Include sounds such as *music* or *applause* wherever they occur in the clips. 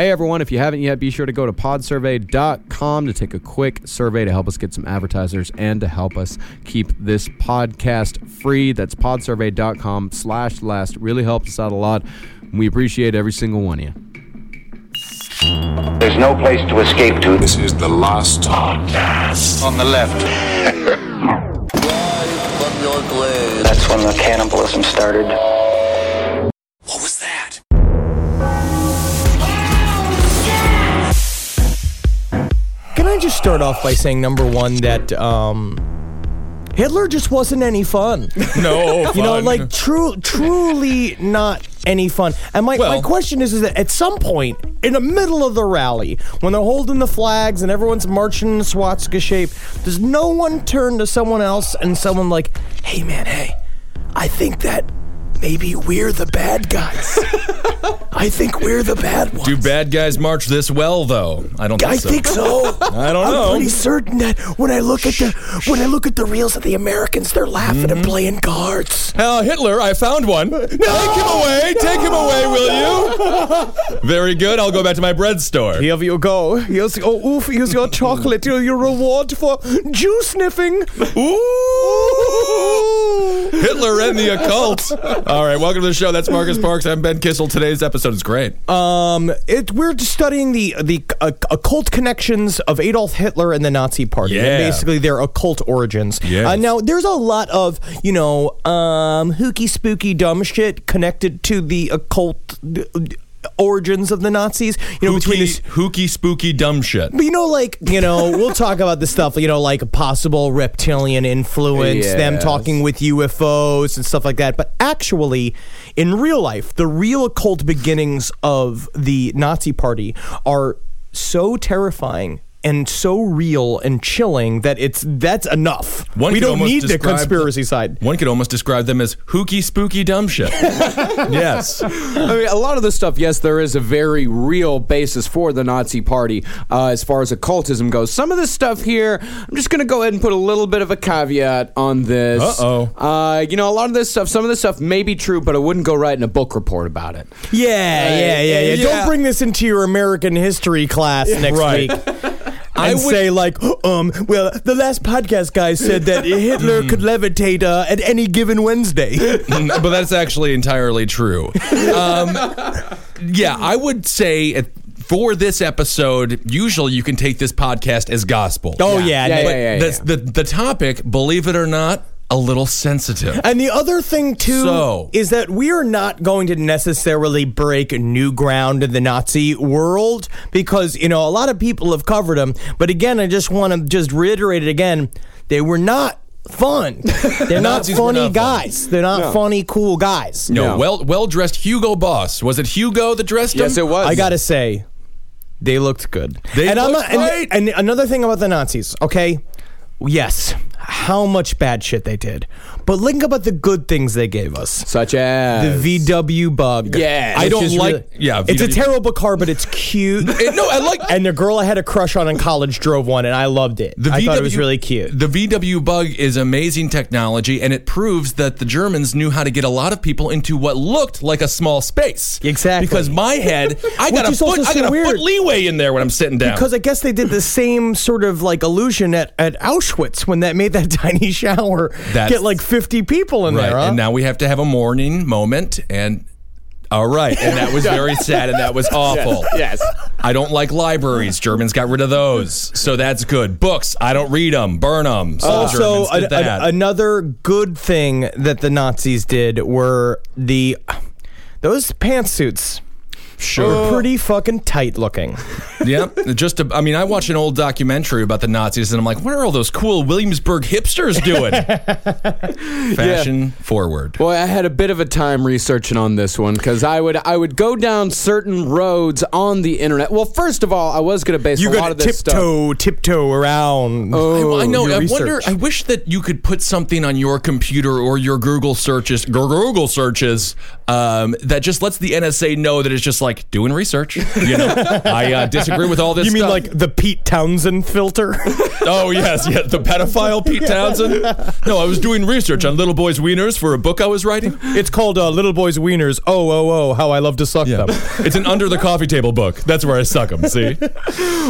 Hey, everyone, if you haven't yet, be sure to go to podsurvey.com to take a quick survey to help us get some advertisers and to help us keep this podcast free. That's podsurvey.com slash last. Really helps us out a lot. We appreciate every single one of you. There's no place to escape to. This is the last podcast. On the left. *laughs* That's when the cannibalism started. I just start off by saying number one that um, Hitler just wasn't any fun. *laughs* No, You know, fun. like true, truly not any fun. And my, my question is, is that at some point in the middle of the rally, when they're holding the flags and everyone's marching in swastika shape, does no one turn to someone else and someone like, "Hey, man, hey, I think that maybe we're the bad guys. I think we're the bad ones." Do bad guys march this well, though? I don't think I so. think so. *laughs* I don't know. I'm pretty certain that when I look at the when I look at the reels of the Americans, they're laughing Mm-hmm. and playing cards. Uh, Hitler, I found one. Take him *gasps* away. Take him away, will you? *laughs* Very good. I'll go back to my bread store. Here you go. Here's oh oof, here's your chocolate. Your, your reward for Jew sniffing. Ooh. *laughs* Hitler and the occult. All right, welcome to the show. That's Marcus Parks. I'm Ben Kissel. Today's episode is great. Um, it we're studying the the uh, occult connections of Adolf Hitler and the Nazi Party, and Yeah. basically their occult origins. Yes. Uh, now, there's a lot of you know um hooky spooky dumb shit connected to the occult uh, origins of the Nazis. You know, between Hooky, this. hooky, spooky, dumb shit. But you know, like you know, *laughs* we'll talk about this stuff. You know, like possible reptilian influence, them talking with UFOs and stuff like that. But actually, in real life, the real occult beginnings of the Nazi Party are so terrifying and so real and chilling that it's that's enough. One we don't need the describe conspiracy side. One could almost describe them as hooky, spooky, dumb shit. *laughs* yes. I mean, a lot of this stuff, yes, there is a very real basis for the Nazi Party uh, as far as occultism goes. Some of this stuff here, I'm just going to go ahead and put a little bit of a caveat on this. Uh-oh. Uh, you know, a lot of this stuff, some of this stuff may be true, but I wouldn't go writing a book report about it. Yeah, yeah, yeah, yeah, yeah. Don't bring this into your American history class next Right. week. *laughs* I and would- say like, um, well, the last podcast guy said that *laughs* Hitler could levitate uh, at any given Wednesday. *laughs* but that's actually entirely true. Um, yeah, I would say at, for this episode, usually you can take this podcast as gospel. Oh yeah, Yeah, no, yeah, yeah, That's the the topic, believe it or not, a little sensitive. And the other thing too So- is that we are not going to necessarily break new ground in the Nazi world because you know a lot of people have covered them. But again, I just want to just reiterate it again: they were not fun. *laughs* They're not Nazis funny not fun. guys. They're not funny, cool guys. No, Yeah. well well dressed Hugo Boss. Was it Hugo that dressed him? Yes, it was. I gotta say, they looked good. They and I'm looked not, and- great. And, another thing about the Nazis, okay? Yes, how much bad shit they did, but think about the good things they gave us. Such as The VW Bug. Yeah, I don't like- really- yeah, it's a terrible car, but it's cute. *laughs* Eh, no, I like and the girl I had a crush on in college drove one, and I loved it. The I thought it was really cute. The VW Bug is amazing technology, and it proves that the Germans knew how to get a lot of people into what looked like a small space. Exactly. Because my head, *laughs* I got Which a foot, also I so got a foot leeway in there when I'm sitting down. Because I guess they did the same sort of like illusion at, at Auschwitz when that made that *laughs* tiny shower That's- get like 50 people in right, there. Huh? and now we have to have a mourning moment, and all right, and that was very *laughs* sad, and that was awful. Yes. I don't like libraries. Germans got rid of those, so that's good. Books, I don't read them, burn them. Uh, so also, a- a- another good thing that the Nazis did were the those pantsuits. Sure. were pretty fucking tight looking. *laughs* Yep. Just to, I mean, I watched an old documentary about the Nazis, and I'm like, what are all those cool Williamsburg hipsters doing? *laughs* Fashion forward. Boy, I had a bit of a time researching on this one because I would I would go down certain roads on the internet. Well, first of all, I was going to base You a lot got of to this stuff. tiptoe, tiptoe around. Oh, I, I know. your I wonder. I wish that you could put something on your computer or your Google searches, Google searches, um, that just lets the NSA know that it's just like like doing research. You know, *laughs* I uh, disagree with all this. You mean stuff. like the Pete Townshend filter? *laughs* Oh yes, yeah, the pedophile Pete Townshend. No, I was doing research on little boys' wieners for a book I was writing. it's called uh, Little Boys Wieners. Oh, oh, oh, how I love to suck them. *laughs* it's an under the coffee table book. That's where I suck them. See,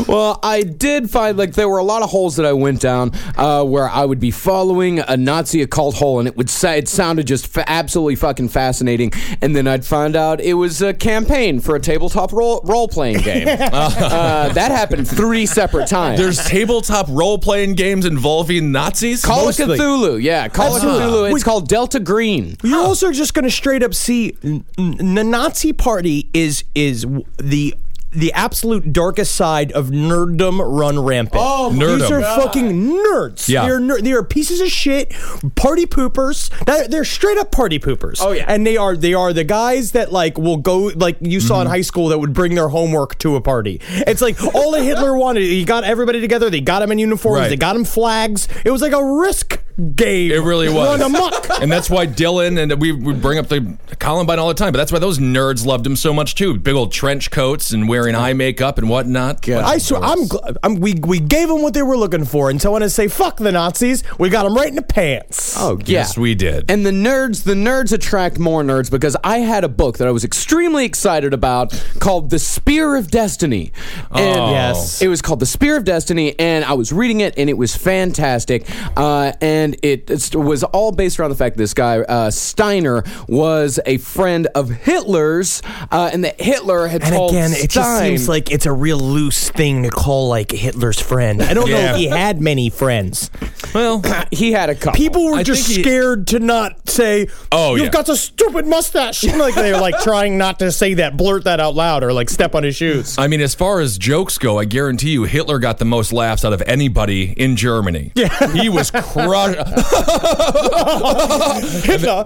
Well, I did find like there were a lot of holes that I went down uh, where I would be following a Nazi occult hole, and it would say it sounded just fa- absolutely fucking fascinating, and then I'd find out it was a campaign for a tabletop role role playing game. *laughs* uh, that happened three separate times. there's tabletop role playing games involving Nazis. Call mostly. of Cthulhu, yeah, Call Absolutely. of Cthulhu. It's Wait. called Delta Green. You're also just going to straight up see n- n- the Nazi Party is is w- the the absolute darkest side of nerddom run rampant. Oh, Nerdom. these are fucking nerds. Yeah. they're ner- they are pieces of shit, party poopers. They're, they're straight up party poopers. Oh, yeah. and they are they are the guys that like will go like you saw in Mm-hmm. high school that would bring their homework to a party. It's like all that Hitler wanted. He got everybody together. They got him in uniforms. Right. They got him flags. It was like a risk game. It really was. *laughs* And that's why Dylan and we, we bring up the Columbine all the time. But that's why those nerds loved him so much too. Big old trench coats and wearing eye makeup and whatnot. I swear, I'm, gl- I'm we we gave them what they were looking for, and so when I say fuck the Nazis, we got them right in the pants. Oh, yeah. Yes, we did. And the nerds, the nerds attract more nerds because I had a book that I was extremely excited about called The Spear of Destiny. And Oh. Yes. It was called The Spear of Destiny, and I was reading it, and it was fantastic. Uh, and it, it was all based around the fact that this guy, uh, Steiner, was a friend of Hitler's, uh, and that Hitler had And told again, it just Stein- seems like it's a real loose thing to call like Hitler's friend. I don't know Yeah. if he had many friends. well, *clears throat* he had a couple. People were I just think he- scared to not say, Oh, you've yeah. got a stupid mustache." *laughs* like they were like trying not to say that, blurt that out loud, or like step on his shoes. I mean, as far as jokes go, I guarantee you Hitler got the most laughs out of anybody in Germany. Yeah. *laughs* He was crushed. *laughs* Hitler,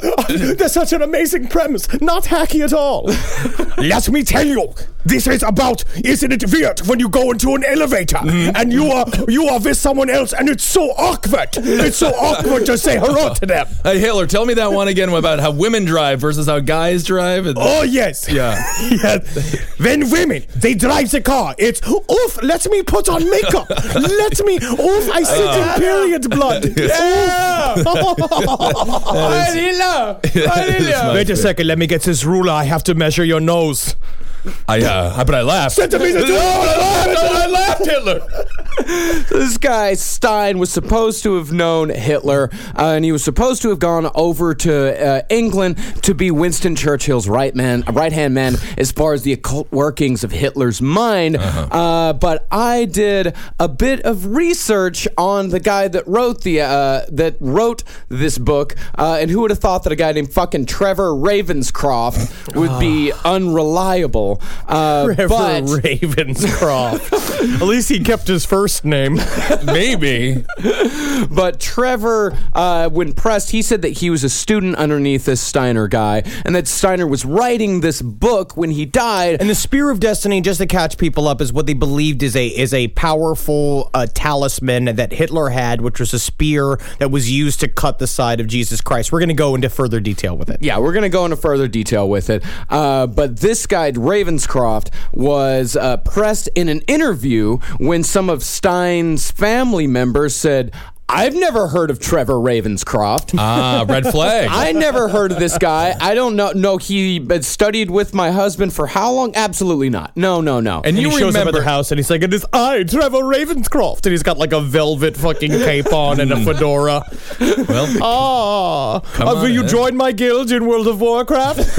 that's such an amazing premise. Not hacky at all. Let me tell you, this is about isn't it weird when you go into an elevator mm-hmm. and you are you are with someone else and it's so awkward. It's so awkward to say hello to them. hey, Hitler, tell me that one again about how women drive versus how guys drive. And- Oh yes. Yeah. *laughs* yes. When women they drive the car, it's oof, let me put on makeup. let me oof, I sit in ah. period blood. *laughs* Yeah. *laughs* Wait a second, let me get this ruler. I have to measure your nose. I, uh, but I laughed. Centimeter *laughs* to- I laughed, Hitler. *laughs* this guy Stein was supposed to have known Hitler, uh, and he was supposed to have gone over to uh, England to be Winston Churchill's right man, right hand man, as far as the occult workings of Hitler's mind. uh but I did a bit of research on the guy that wrote the uh, that wrote this book, uh, and who would have thought that a guy named fucking Trevor Ravenscroft would be *sighs* unreliable? Uh, Trevor but Ravenscroft. *laughs* At least he kept his first name. Maybe. *laughs* But Trevor, uh, when pressed, he said that he was a student underneath this Steiner guy, and that Steiner was writing this book when he died. And the Spear of Destiny, just to catch people up, is what they believed is a is a powerful uh, talisman that Hitler had, which was a spear that was used to cut the side of Jesus Christ. We're going to go into further detail with it. yeah, we're going to go into further detail with it. Uh, but this guy, Ravenscroft, was uh, pressed in an interview when some of Stein's family members said, I've never heard of Trevor Ravenscroft. Ah, red flag. *laughs* I never heard of this guy. I don't know. No, he studied with my husband for how long? Absolutely not. No, no, no. and And you he shows up at the house and he's like, "It is I, Trevor Ravenscroft," and he's got like a velvet fucking cape on and a fedora. Well, *laughs* Ah, Come uh, will you in. join my guild in World of Warcraft? *laughs*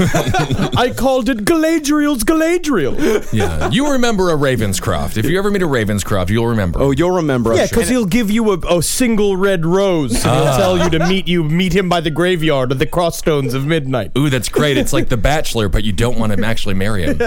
I called it Galadriel's Galadriel. yeah. You remember a Ravenscroft. If you ever meet a Ravenscroft, you'll remember. oh, you'll remember. Yeah, I'm sure. because he'll give you a, a single red rose and ah. he'll tell you to meet you meet him by the graveyard at the crossstones of midnight. Ooh, that's great. It's like The Bachelor, but you don't want to actually marry him. *laughs*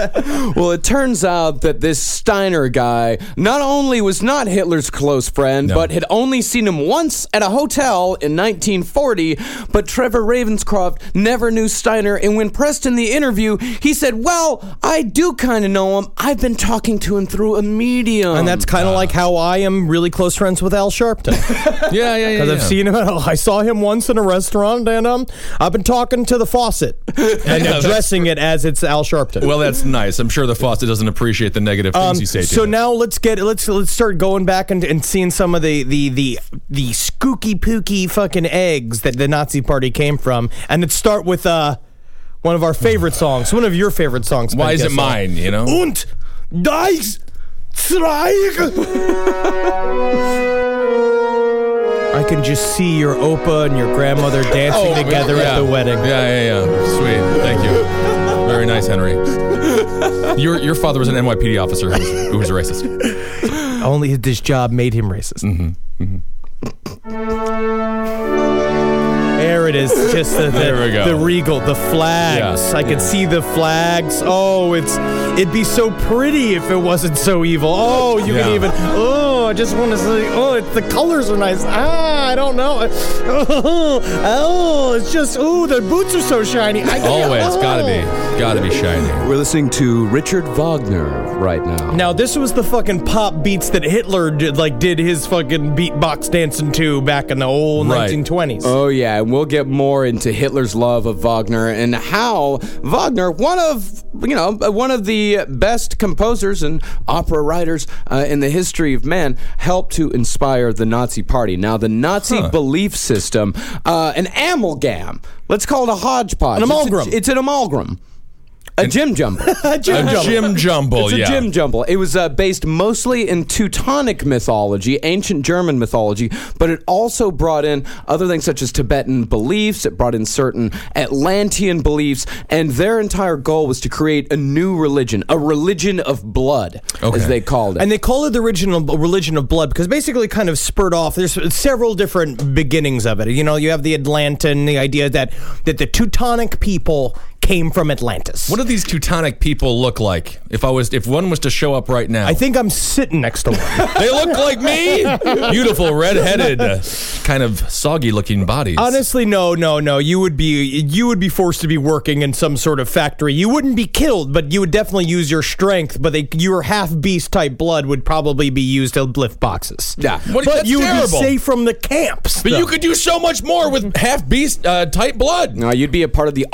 Well, it turns out that this Steiner guy not only was not Hitler's close friend, No. but had only seen him once at a hotel in 1940. But Trevor Ravenscroft never knew Steiner, and when pressed in the interview, he said, Well, I do kind of know him. I've been talking to him through a medium. And that's kind of ah. like how I am really close friends with Al Sharpton. *laughs* Yeah, yeah, yeah. Because yeah. I've seen him. I saw him once in a restaurant, and um, I've been talking to the faucet *laughs* and addressing it as it's Al Sharpton. Well, that's nice. I'm sure the faucet doesn't appreciate the negative things you say to so him. now let's get let's let's start going back and, and seeing some of the the the the skooky pooky fucking eggs that the Nazi Party came from, and let's start with uh one of our favorite songs, one of your favorite songs. Why is it mine, you know? Und dies *laughs* I can just see your opa and your grandmother dancing together Oh, yeah. at the wedding. Yeah, yeah, yeah. Sweet. Thank you. Very nice, Henry. Your your father was an NYPD officer who was, who was a racist. Only this job made him racist. Mm-hmm. There it is. Just the, the, There we go. the regal, the flags. Yeah. I can see the flags. Oh, it's it'd be so pretty if it wasn't so evil. Oh, you Yeah. can even. Oh, I just want to say. Oh, it, the colors are nice. Ah, I don't know. Oh, *laughs* oh it's just. Oh, the boots are so shiny. I can't- Always oh. gotta be, gotta be shiny. We're listening to Richard Wagner right now. Now this was the fucking pop beats that Hitler did, like did his fucking beatbox dancing to back in the old Right. 1920s. Oh yeah, and we'll get more into Hitler's love of Wagner and how Wagner, one of you know one of the best composers and opera writers uh, in the history of man, helped to inspire the Nazi Party. Now the Nazi belief system, uh, an amalgam. Let's call it a hodgepodge. An It's a- amalgam. It's, an amalgam. A Jim jumble. *laughs* A Jim Jumble, It's a yeah. Jim Jumble. It was uh, based mostly in Teutonic mythology, ancient German mythology, but it also brought in other things such as Tibetan beliefs. It brought in certain Atlantean beliefs, and their entire goal was to create a new religion, a religion of blood, Okay. as they called it. And they call it the original religion of blood because basically it kind of spurred off. There's several different beginnings of it. You know, you have the Atlantean, the idea that that the Teutonic people came from Atlantis. What do these Teutonic people look like? If I was, if one was to show up right now, I think I'm sitting next to one. *laughs* they look like me. Beautiful, red-headed, uh, kind of soggy-looking bodies. Honestly, no, no, no. You would be you would be forced to be working in some sort of factory. You wouldn't be killed, but you would definitely use your strength. But they, your half beast type blood would probably be used to lift boxes. yeah. What- but that's you would terrible. be safe from the camps. But though. you could do so much more with half beast uh, type blood. No, you'd be a part of the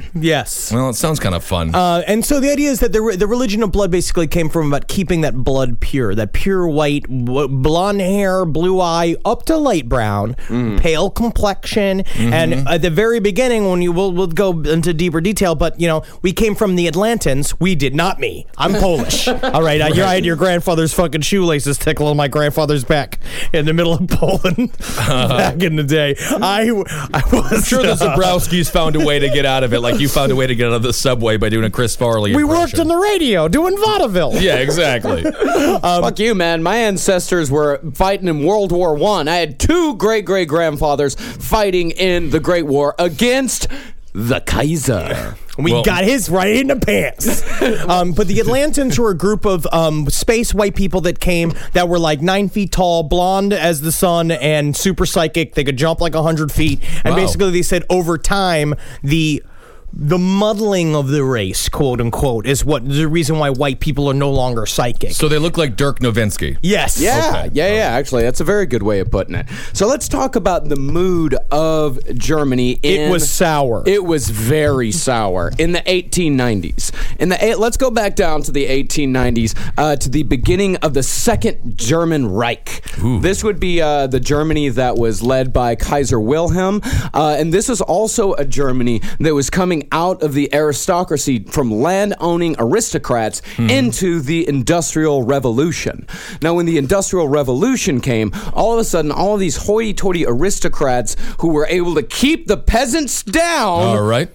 Auchenschlufen. yes. Well, it sounds kind of fun. Uh, and so the idea is that the, re- the religion of blood basically came from about keeping that blood pure, that pure white, w- blonde hair, blue eye, up to light brown, mm. pale complexion. Mm-hmm. And at the very beginning, when you will we'll go into deeper detail, but you know, we came from the Atlantans. We did not me. I'm Polish. *laughs* All right, I, I had your grandfather's fucking shoelaces tickling my grandfather's back in the middle of Poland *laughs* back in the day. I, I was I'm sure the uh, Zabrowskis found a way to get out of it, like you found a way to get out of the subway by doing a Chris Farley. we worked in the radio doing vaudeville. Yeah, exactly. *laughs* Fuck you, man. My ancestors were fighting in World War One. I. had two great great grandfathers fighting in the Great War against the Kaiser. We Well- got his right in the pants. *laughs* um, but the Atlantans were a group of um, space white people that came that were like nine feet tall, blonde as the sun, and super psychic. They could jump like 100 feet. And Wow. basically, they said over time, the the muddling of the race, quote unquote, is what the reason why white people are no longer psychic. so they look like Dirk Nowitzki. yes. Yeah, yeah, yeah. Actually, that's a very good way of putting it. So let's talk about the mood of Germany. In, It was sour. It was very *laughs* sour in the 1890s. In the let's go back down to the 1890s uh, to the beginning of the Second German Reich. This would be uh, the Germany that was led by Kaiser Wilhelm, uh, and this was also a Germany that was coming out of the aristocracy from land-owning aristocrats hmm. into the Industrial Revolution. Now, when the Industrial Revolution came, all of a sudden, all of these hoity-toity aristocrats who were able to keep the peasants down All right.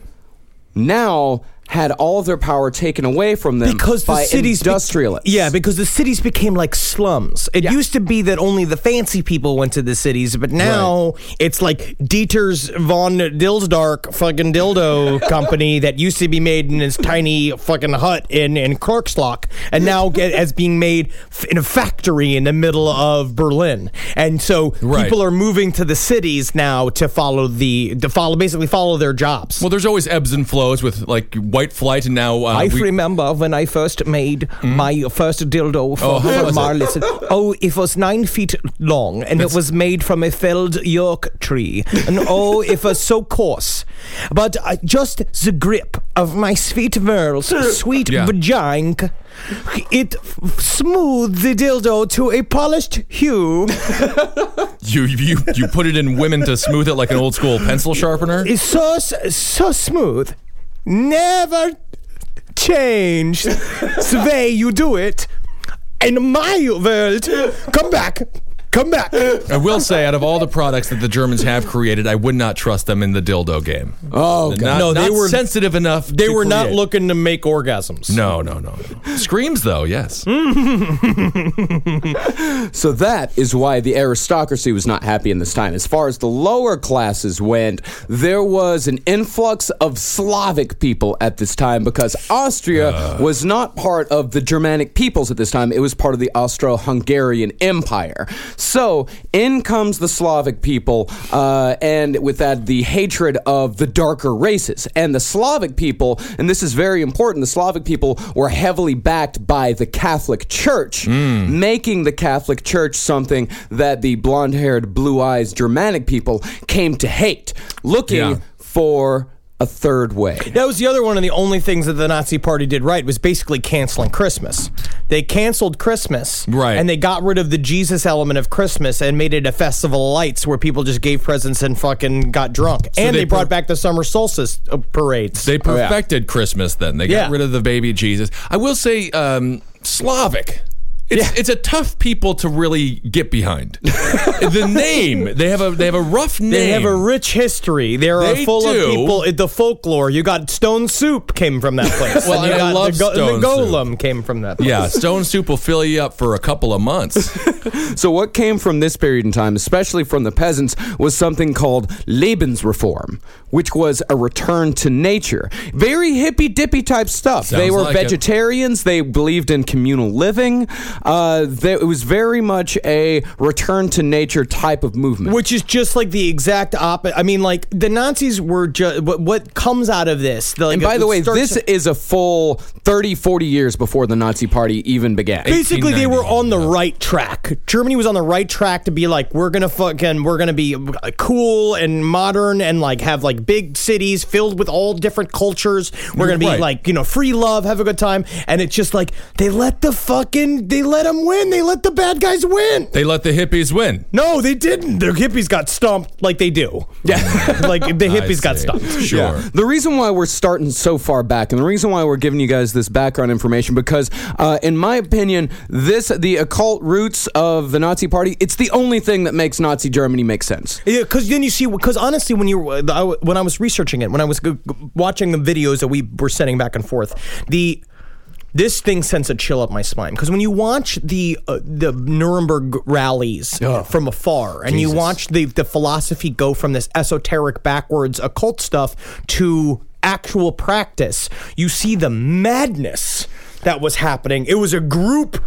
now had all of their power taken away from them because by the cities be- industrialists. yeah, because the cities became like slums. It Yeah. used to be that only the fancy people went to the cities, but now it's like Dieter's von Dilsdark fucking dildo *laughs* company that used to be made in this tiny fucking hut in in Clarkslock, and now get as being made in a factory in the middle of Berlin. And so Right. people are moving to the cities now to follow the to follow basically follow their jobs. Well, there's always ebbs and flows with like white flight, and now uh, I we- remember when I first made my first dildo for, Oh, for it? Marlis. Oh, it was nine feet long, and it was made from a felled york tree. And *laughs* oh, it was so coarse. But uh, just the grip of my sweet Merle's sweet Yeah. vagina, it f- smoothed the dildo to a polished hue. *laughs* you you you put it in women to smooth it like an old school pencil sharpener. It's so s- so smooth, never change the way you do it. In my world, come back, come back. I will say, out of all the products that the Germans have created, I would not trust them in the dildo game. Oh, Not, No, they not were- sensitive enough. They to were not looking to make orgasms. No, no, no, no. Screams though, yes. *laughs* So that is why the aristocracy was not happy in this time. As far as the lower classes went, there was an influx of Slavic people at this time because Austria uh. was not part of the Germanic peoples at this time. It was part of the Austro Hungarian Empire. So in comes the Slavic people, uh, and with that, the hatred of the darker races. And the Slavic people, and this is very important, the Slavic people were heavily backed by the Catholic Church, making the Catholic Church something that the blonde haired, blue eyes Germanic people came to hate, looking Yeah. for a third way. That was the other one of the only things that the Nazi Party did right was basically canceling Christmas. They canceled Christmas, Right. And they got rid of the Jesus element of Christmas and made it a festival of lights where people just gave presents and fucking got drunk. and they they, brought per- back the summer solstice uh, parades. They yeah. perfected Christmas then. They got Yeah. rid of the baby Jesus. I will say, um, Slavic. It's, it's a tough people to really get behind. the *laughs* name they have a they have a rough name. They have a rich history. They are uh, They full do. of people. The folklore. You got Stone Soup came from that place. Well, and you I got love the, go- Stone the Soup. Golem came from that. Place. yeah, stone soup will fill you up for a couple of months. *laughs* So, what came from this period in time, especially from the peasants, was something called Lebensreform, which was a return to nature. Very hippy dippy type stuff. they were like it. vegetarians, they believed in communal living. Uh, it was very much a return to nature type of movement. Which is just like the exact opposite. I mean, like the Nazis were just what, what comes out of this. The, like, and by the way, this is a full 30, 40 years before the Nazi Party even began. basically they were on the yeah. right track. Germany was on the right track to be like, we're gonna fucking, we're gonna be uh, cool and modern and like have like big cities filled with all different cultures. We're gonna be Right. like, you know, free love, have a good time. And it's just like they let the fucking, they let them win. They let the bad guys win. they let the hippies win. No, they didn't. The hippies got stumped like they do. *laughs* Yeah, *laughs* like the hippies got see. stumped. Sure. The reason why we're starting so far back, and the reason why we're giving you guys this background information, because uh, in my opinion, this the occult roots of the Nazi Party, it's the only thing that makes Nazi Germany make sense. Yeah, because then you see, because honestly, when you were- when I was researching it, when I was g- g- watching the videos that we were sending back and forth, the this thing sends a chill up my spine. Because when you watch the uh, the Nuremberg rallies from afar and you watch the the philosophy go from this esoteric backwards occult stuff to actual practice, you see the madness that was happening. It was a group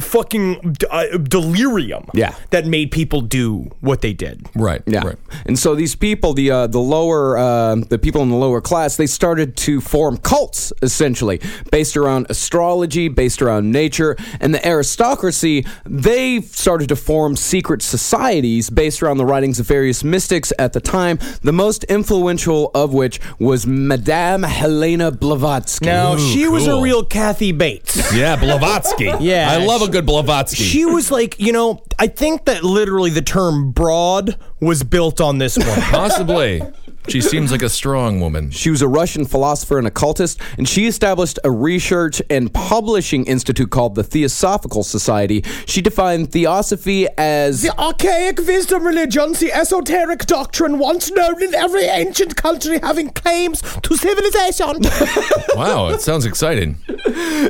fucking uh, delirium Yeah. that made people do what they did. Right. Yeah, Right. and so these people, the uh, the lower, uh, the people in the lower class, they started to form cults essentially based around astrology, based around nature, and the aristocracy. They started to form secret societies based around the writings of various mystics at the time. The most influential of which was Madame Helena Blavatsky. Now she was a real Kathy Bates. Yeah, Blavatsky. *laughs* Yeah, I love a good Blavatsky. She was like, you know, I think that literally the term broad was built on this one. Possibly. She seems like a strong woman. She was a Russian philosopher and occultist, and she established a research and publishing institute called the Theosophical Society. She defined theosophy as The archaic wisdom religions, the esoteric doctrine once known in every ancient country having claims to civilization. *laughs* Wow, it sounds exciting.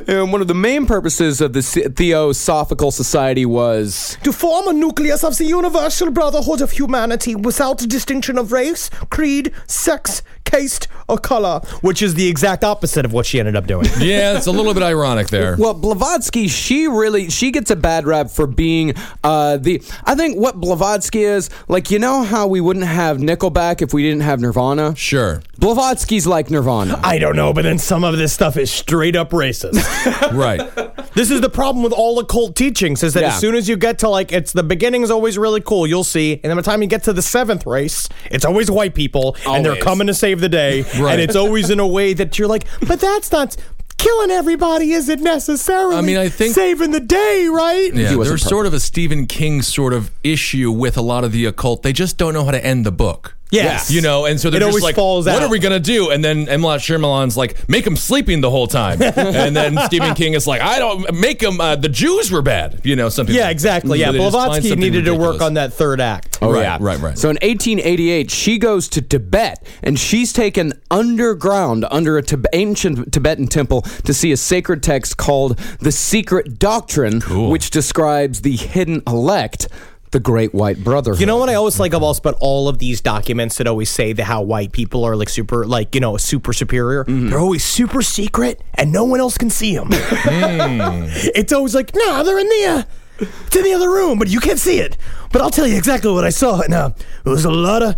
and one of the main purposes of the Theosophical Society was to form a nucleus of the universal brotherhood of humanity without distinction of race, creed, sex, taste, or color, which is the exact opposite of what she ended up doing. *laughs* Yeah, it's a little bit ironic there. Well, Blavatsky, she really she gets a bad rap for being uh, the. I think what Blavatsky is like. You know how we wouldn't have Nickelback if we didn't have Nirvana. Sure. Blavatsky's like Nirvana. I don't know, but then some of this stuff is straight up racist. *laughs* Right. this is the problem with all occult teachings is that Yeah. as soon as you get to like it's the beginning is always really cool, you'll see, and then by the time you get to the seventh race, it's always white people and they're coming to save the day, *laughs* Right. and it's always in a way that you're like, but that's not killing everybody isn't necessarily I mean, I think- saving the day, right? Yeah, He wasn't there's sort of a Stephen King sort of issue with a lot of the occult. They just don't know how to end the book. Yes. You know, and so they're It just always like, falls what out. are we going to do? And then M. Night Shyamalan's like, make them sleeping the whole time. *laughs* and then Stephen King is like, I don't, make them, uh, the Jews were bad. You know, something. Yeah, exactly. Yeah, They Blavatsky something needed to work on that third act. Oh Right, yeah, right, right. So in 1888, she goes to Tibet and she's taken underground under a Tib- ancient Tibetan temple to see a sacred text called the Secret Doctrine, which describes the hidden elect, the Great White Brotherhood. You know what I always like about but all of these documents that always say that how white people are like super like you know super superior. They're always super secret and no one else can see them. *laughs* It's always like no, they're in the. Uh, it's in the other room, but you can't see it. But I'll tell you exactly what I saw. And uh, it was a lot of,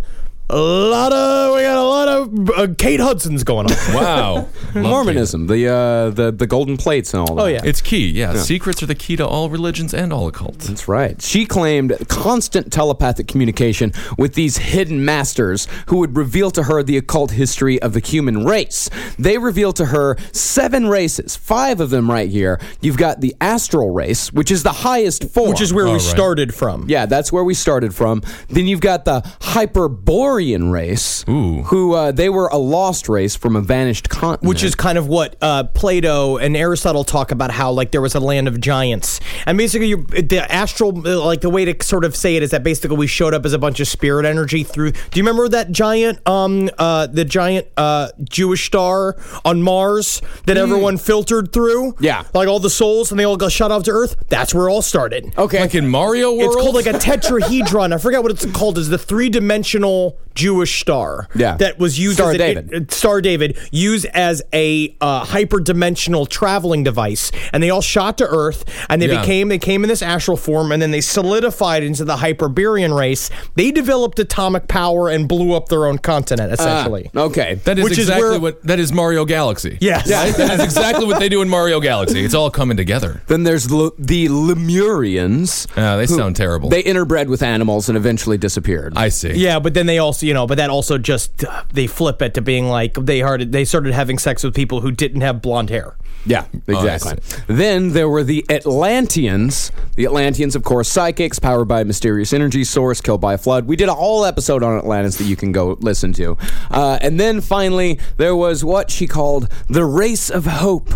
a lot of, we got a lot of uh, Kate Hudson's going on. *laughs* Wow. *laughs* Mormonism, the uh, the the golden plates and all that. Oh, yeah. It's key. Yeah. Secrets are the key to all religions and all occults. That's right. She claimed constant telepathic communication with these hidden masters who would reveal to her the occult history of the human race. They revealed to her seven races, five of them right here. You've got the astral race, which is the highest form. Which is where we right. started from. Yeah, that's where we started from. Then you've got the Hyperborean race, Ooh. who uh, they were a lost race from a vanished continent. which is kind of what uh, Plato and Aristotle talk about how like there was a land of giants, and basically you, the astral like the way to sort of say it is that basically we showed up as a bunch of spirit energy through. Do you remember that giant um uh the giant uh Jewish star on Mars that everyone filtered through? Yeah. like all the souls and they all got shot off to Earth. That's where it all started. okay. Like in Mario World? It's called like a tetrahedron. I forget what it's called. Is the three dimensional Jewish star? Yeah. That was used Star as an- David. it- Star David used as a uh, hyperdimensional traveling device, and they all shot to Earth, and they Yeah. became they came in this astral form, and then they solidified into the Hyperborean race. They developed atomic power and blew up their own continent, Ah, essentially. okay. That is Which is exactly where- what that is Mario Galaxy. Yes. Right? that is *laughs* exactly what they do in Mario Galaxy. It's all coming together. Then there's L- the Lemurians. Ah, they who- sound terrible. They interbred with animals and eventually disappeared. I see. Yeah, but then they also, you know, but that also just uh, they flip it to being like they started they started having sex with people who didn't have blonde hair. Yeah, Oh, exactly. then there were the Atlanteans. The Atlanteans, of course, psychics powered by a mysterious energy source killed by a flood. We did a whole episode on Atlantis that you can go listen to. Uh, and then finally, there was what she called the race of hope.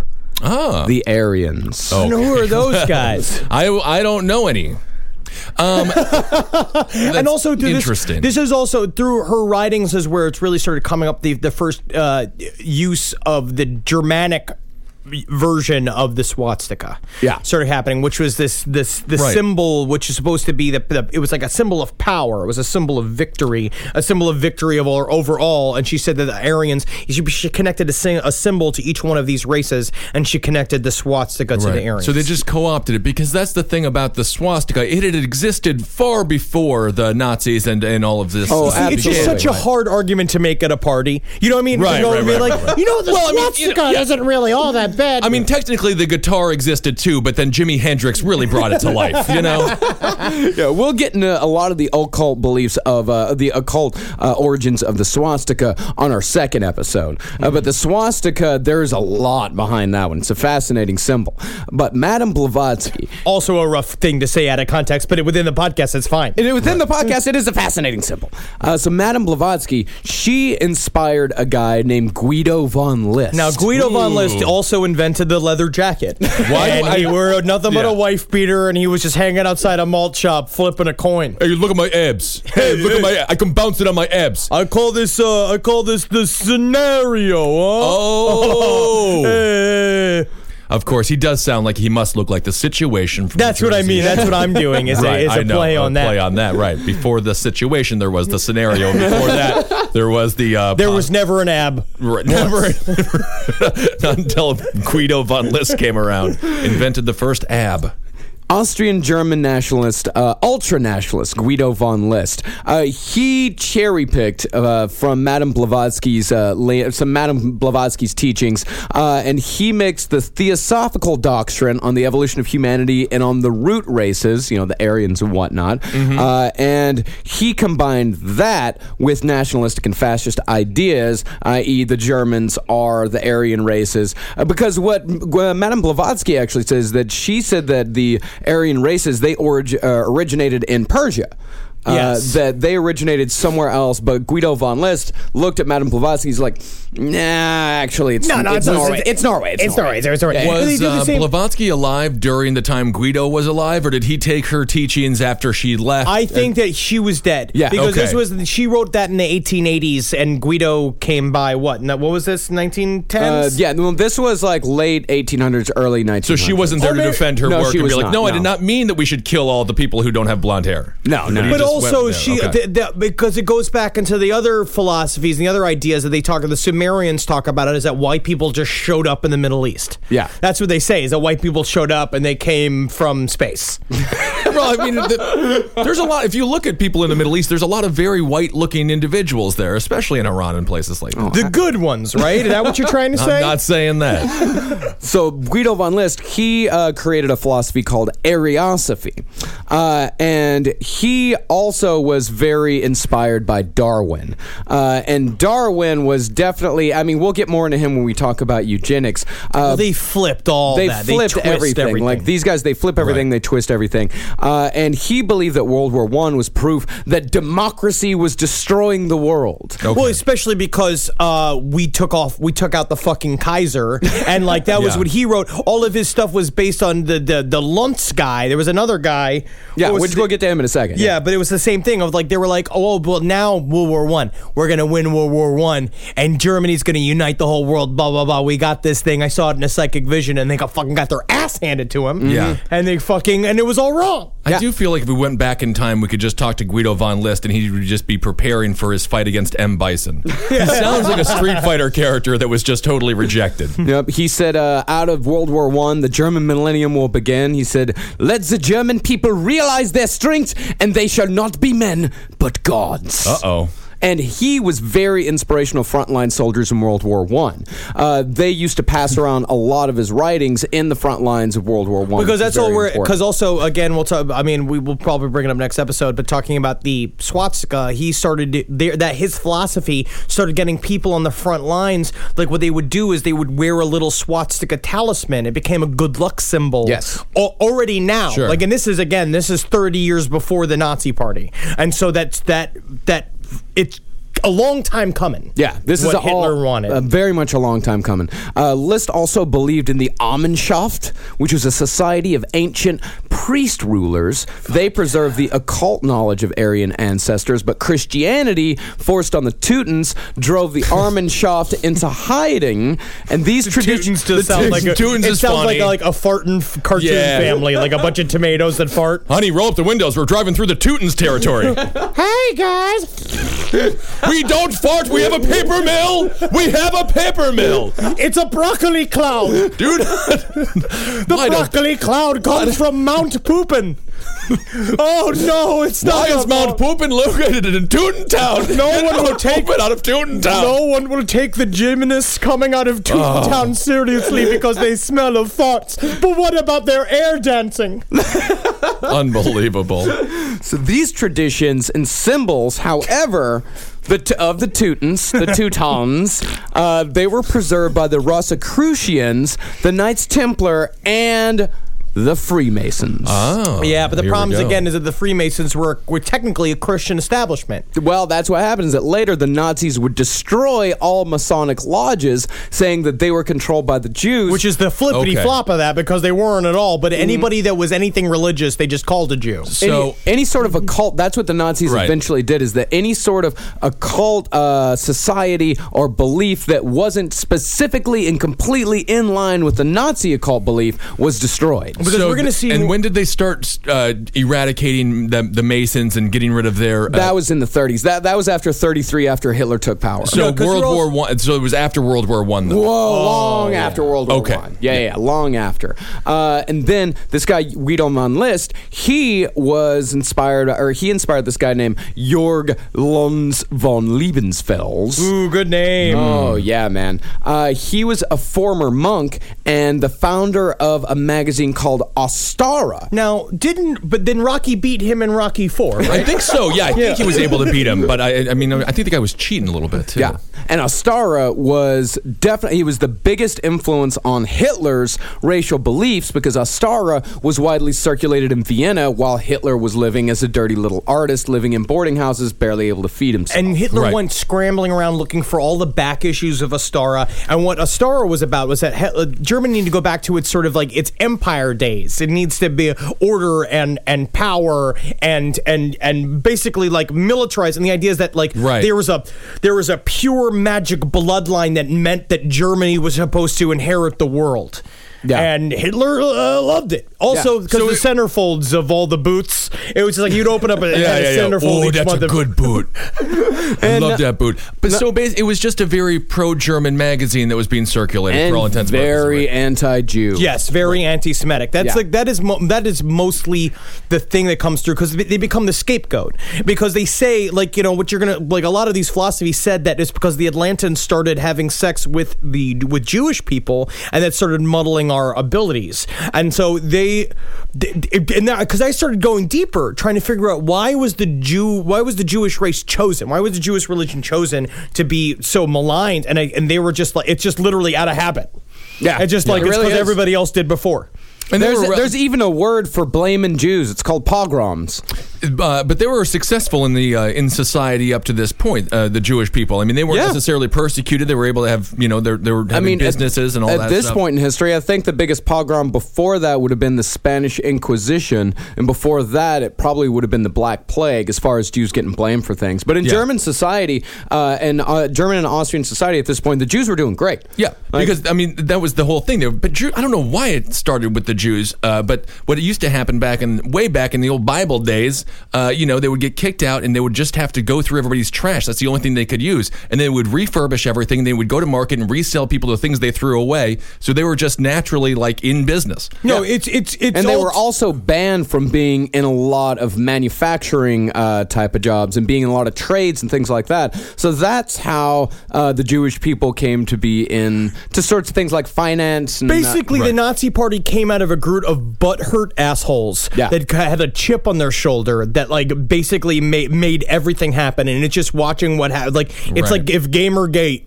Ah. The Aryans. Oh. You know, who are those *laughs* guys? I, I don't know any. Um, *laughs* and also through interesting. This, this is also through her writings is where it's really started coming up the the first uh, use of the Germanic version of the swastika. Yeah. started happening, which was this this the Right. symbol, which is supposed to be the, the it was like a symbol of power. It was a symbol of victory, a symbol of victory of all overall. And she said that the Aryans she, she connected a, sing, a symbol to each one of these races, and she connected the swastika to the Right. Aryans. So they just co-opted it because that's the thing about the swastika. It had existed far before the Nazis and, and all of this. Oh, See, it's just such a hard argument to make at a party. You know what I mean? Right, you know what I mean? right, like, right, right. you know, the Well, I mean, swastika you know, yeah. isn't really all that bad. I mean, technically the guitar existed too, but then Jimi Hendrix really brought it to life. You know, *laughs* Yeah, we'll get into a lot of the occult beliefs of uh, the occult uh, origins of the swastika on our second episode. Uh, but the swastika, there's a lot behind that one. It's a fascinating symbol. But Madame Blavatsky, also a rough thing to say out of context, but within the podcast, it's fine. and within the podcast, it is a fascinating symbol. Uh, so Madame Blavatsky, she inspired a guy named Guido von List. Now, Guido von List also invented the leather jacket. *laughs* Why and he wore nothing but Yeah. a wife beater, and he was just hanging outside a malt shop flipping a coin. hey, look at my abs. Hey, look at my. I can bounce it on my abs. I call this, uh, I call this the scenario. Huh? Oh. *laughs* Hey. Of course, he does sound like he must look like the situation. From That's what I mean. That's what I'm doing. Is right, a, is a know, play a on that. Play on that, right? Before the situation, there was the scenario. *laughs* Before that, there was the. Uh, there pos- was never an ab. Right, never *laughs* *laughs* until Guido von List came around, invented the first ab. Austrian German nationalist, uh, ultra nationalist Guido von List. Uh, he cherry picked uh, from Madame Blavatsky's uh, some Madame Blavatsky's teachings, uh, and he mixed the theosophical doctrine on the evolution of humanity and on the root races, you know, the Aryans and whatnot, uh, and he combined that with nationalistic and fascist ideas, i.e., the Germans are the Aryan races, uh, because what uh, Madame Blavatsky actually says that she said that the Aryan races they orig- uh, originated in Persia. Uh, Yes. that they originated somewhere else, but Guido von List looked at Madame Blavatsky. He's like, "Nah, actually, it's, No, no, it's, it's- Norway. it's- It's Norway. It's, It's Norway. It's Norway. Yeah, Was uh, Blavatsky alive during the time Guido was alive, or did he take her teachings after she left? I think that she was dead. Yeah. because this was she wrote that in the 1880s, and Guido came by what? No, What was this? 1910s? Uh, yeah, well, this was like late 1800s, early 1900s. so she wasn't there Oh, to maybe- defend her No, work she and be was like, not, no, I did not mean that we should kill all the people who don't have blonde hair. No, no. But just also, she. Okay. the, the, because it goes back into the other philosophies and the other ideas that they talk. The Sumerians talk about it is that white people just showed up in the Middle East. Yeah. that's what they say is that white people showed up and they came from space. *laughs* *laughs* well, I mean, the, there's a lot. If you look at people in the Middle East, there's a lot of very white-looking individuals there, especially in Iran and places like that. the good ones, right? Is that what you're trying to say? I'm not saying that. *laughs* So Guido von List, he uh, created a philosophy called Ariosophy, uh, and he also was very inspired by Darwin. Uh, and Darwin was definitely, I mean, we'll get more into him when we talk about eugenics. Uh, they flipped all they that. flipped twist everything. Like these guys, they flip everything, Right. they twist everything. Uh, and he believed that World War One was proof that democracy was destroying the world. Well, especially because uh, we took off, we took out the fucking Kaiser, *laughs* and like that was what he wrote. All of his stuff was based on the the the Lanz guy. There was another guy. Yeah, What was which the- we'll get to him in a second. Yeah, but it was the same thing of like they were like, oh well, now World War One, we're gonna win World War One, and Germany's gonna unite the whole world. Blah blah blah. We got this thing. I saw it in a psychic vision, and they got fucking got their ass handed to him. Yeah. and they fucking and it was all wrong. I do feel like if we went back in time, we could just talk to Guido von List and he would just be preparing for his fight against M. Bison. *laughs* He sounds like a Street Fighter character that was just totally rejected. Yep. He said, uh, out of World War One, the German millennium will begin. He said, "Let the German people realize their strength, and they shall not be men, but gods." Uh oh. And he was very inspirational frontline soldiers in World War One. Uh, they used to pass around a lot of his writings in the front lines of World War One because that's all we're because also again we'll talk i mean we will probably bring it up next episode but talking about the swastika he started there that his philosophy started getting people on the front lines like what they would do is they would wear a little swastika talisman it became a good luck symbol Yes. Al- already now Sure. like and this is again this is 30 years before the nazi party and so that's that that it's a long time coming Yeah, this what is Hitler all, wanted. uh, very much a long time coming. Uh, List also believed in the Amenschaft, which was a society of ancient priest rulers. They preserved the occult knowledge of Aryan ancestors, but Christianity, forced on the Teutons, drove the *laughs* Amenschaft into hiding. And these traditions Teutons just sound like a, Teutons it is sounds funny. like a, like a farting f- cartoon Yeah. family, like a bunch of tomatoes that fart. Honey, roll up the windows. We're driving through the Teutons territory. *laughs* Hey guys, *laughs* we don't fart. We have a paper mill. We have a paper mill. it's a broccoli cloud. Dude. The Why don't- broccoli cloud comes from Mount Poopin. *laughs* oh no, it's not. Why is a Mount Poopin located in Tootin Town? No one will take- Poopin out of Tootin Town. No one will take the gymnasts coming out of Oh. Toontown seriously because they smell of farts. But what about their air dancing? *laughs* Unbelievable. So these traditions and symbols, however, the t- of the Teutons, the *laughs* Teutons, uh, they were preserved by the Rosicrucians, the Knights Templar, and the Freemasons. Oh, Yeah, but the here we problem is again is that the Freemasons were were technically a Christian establishment. Well, that's what happens. That later the Nazis would destroy all Masonic lodges, saying that they were controlled by the Jews. Which is the flippity Okay. flop of that because they weren't at all. Mm. But anybody that was anything religious, they just called a Jew. So any, any sort of occult that's what the nazis Right. eventually did is that any sort of occult uh, society or belief that wasn't specifically and completely in line with the nazi occult belief was destroyed Because so we're gonna see- And when did they start uh, eradicating the, the Masons and getting rid of their? Uh, that was in the 30s that, that was after 33 after hitler took power so No, 'cause World you're War One. So it was after World War One, though. Whoa, long after World War Okay. One. Yeah, yeah, yeah, long after. Uh, and then this guy Guido von List, he was inspired, or he inspired this guy named Jorg Lanz von Liebensfels. Ooh, good name. Oh yeah, man. Uh, he was a former monk and the founder of a magazine called Ostara. Now, didn't but then Rocky beat him in Rocky Four, right? I think so. Yeah, I think he was able to beat him, but I, I mean, I think the guy was cheating a little bit too. Yeah, and Ostara was definitely he was the biggest influence on Hitler's racial beliefs because Ostara was widely circulated in Vienna while Hitler was living as a dirty little artist, living in boarding houses, barely able to feed himself. And Hitler Right. went scrambling around looking for all the back issues of Ostara. And what Ostara was about was that Hitler, Germany needed to go back to its sort of like its empire days. It needs to be order and and power and and and basically like militarized. And the idea is that like Right. there was a there was a pure magic bloodline that meant that Germany was supposed to inherit the world. Yeah. And Hitler uh, loved it. Also, Yeah. because So the centerfolds of all the boots, it was just like you'd open up a, *laughs* Yeah, a yeah, yeah. centerfold Oh, that's a of- good boot. *laughs* I love that boot. But so basically, it was just a very pro-German magazine that was being circulated for all intents and very purposes. anti-Jew. Yes, very anti-Semitic. That's Yeah. like that is mo- that is mostly the thing that comes through because they become the scapegoat because they say like you know what you're gonna like a lot of these philosophies said that it's because the Atlantans started having sex with the with Jewish people and that started muddling our abilities and so they and because I started going deeper trying to figure out why was the Jew why was the Jewish race chosen why was the Jewish religion chosen to be so maligned and I, and they were just like it's just literally out of habit. Yeah. It's just Yeah. like It it's really because is. everybody else did before. And There's, were, there's even a word for blaming Jews. It's called pogroms. Uh, but they were successful in the uh, in society up to this point. Uh, the Jewish people. I mean, they weren't Yeah. necessarily persecuted. They were able to have you know they they were having I mean, at- businesses and all that. at this stuff. point in history, I think the biggest pogrom before that would have been the Spanish Inquisition, and before that, it probably would have been the Black Plague, as far as Jews getting blamed for things. But in Yeah. German society, uh, and uh, German and Austrian society at this point, the Jews were doing great. Yeah, Like- because I mean that was the whole thing there. But Jew, I don't know why it started with the Jews, uh, but what it used to happen back in way back in the old Bible days, uh, you know, they would get kicked out and they would just have to go through everybody's trash. That's the only thing they could use, and they would refurbish everything. They would go to market and resell people the things they threw away. So they were just naturally like in business. No, it's it's it's and they all- were also banned from being in a lot of manufacturing uh, type of jobs and being in a lot of trades and things like that. So that's how uh, the Jewish people came to be in to sorts of things like finance. And, uh, Basically, the Right. Nazi Party came out of a group of butthurt assholes Yeah. that had a chip on their shoulder that, like, basically made made everything happen. And it's just watching what happened. Like, it's Right. like if GamerGate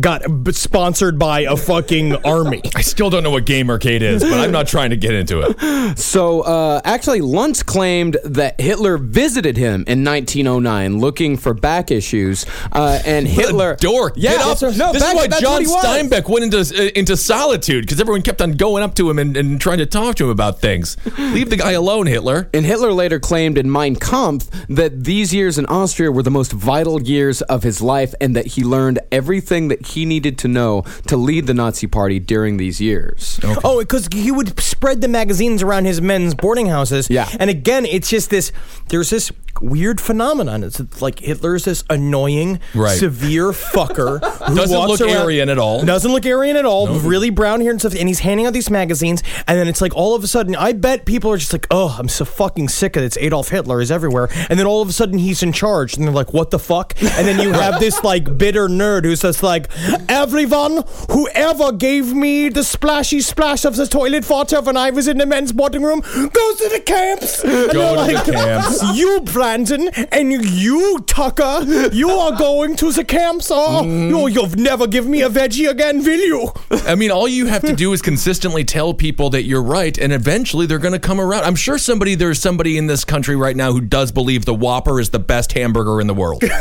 got b- sponsored by a fucking *laughs* army. I still don't know what Gamergate is, but I'm not *laughs* trying to get into it. So, uh, actually, Lanz claimed that Hitler visited him in 1909 looking for back issues, uh, and *laughs* Hitler. dork. Yeah, Get up. that's- no, this back- is why John what he was. Steinbeck went into uh, into solitude because everyone kept on going up to him and, and trying to talk to him about things. Leave the guy alone, Hitler. And Hitler later claimed in Mein Kampf that these years in Austria were the most vital years of his life and that he learned everything that he needed to know to lead the Nazi Party during these years. Oh, because he would spread the magazines around his men's boarding houses. Yeah. And again, it's just this. There's this weird phenomenon. It's like Hitler's this annoying, Right. severe fucker *laughs* who Doesn't walks look around- Aryan at all. Doesn't look Aryan at all. Really brown hair and stuff. And he's handing out these magazines, and then it's like all of a sudden, I bet people are just like, "Oh, I'm so fucking sick of it. It's Adolf Hitler is everywhere." And then all of a sudden, he's in charge, and they're like, "What the fuck?" And then you have this like bitter nerd who's just like, like, everyone who ever gave me the splashy splash of the toilet water when I was in the men's boarding room goes to the camps. And Go they're to the camps. *laughs* You, Brandon, and you, Tucker, you are going to the camps. Oh, Mm. you, you'll never give me a veggie again, will you? I mean, all you have to do is consistently tell people that you're right, and eventually they're going to come around. I'm sure somebody there's somebody in this country right now who does believe the Whopper is the best hamburger in the world. *laughs*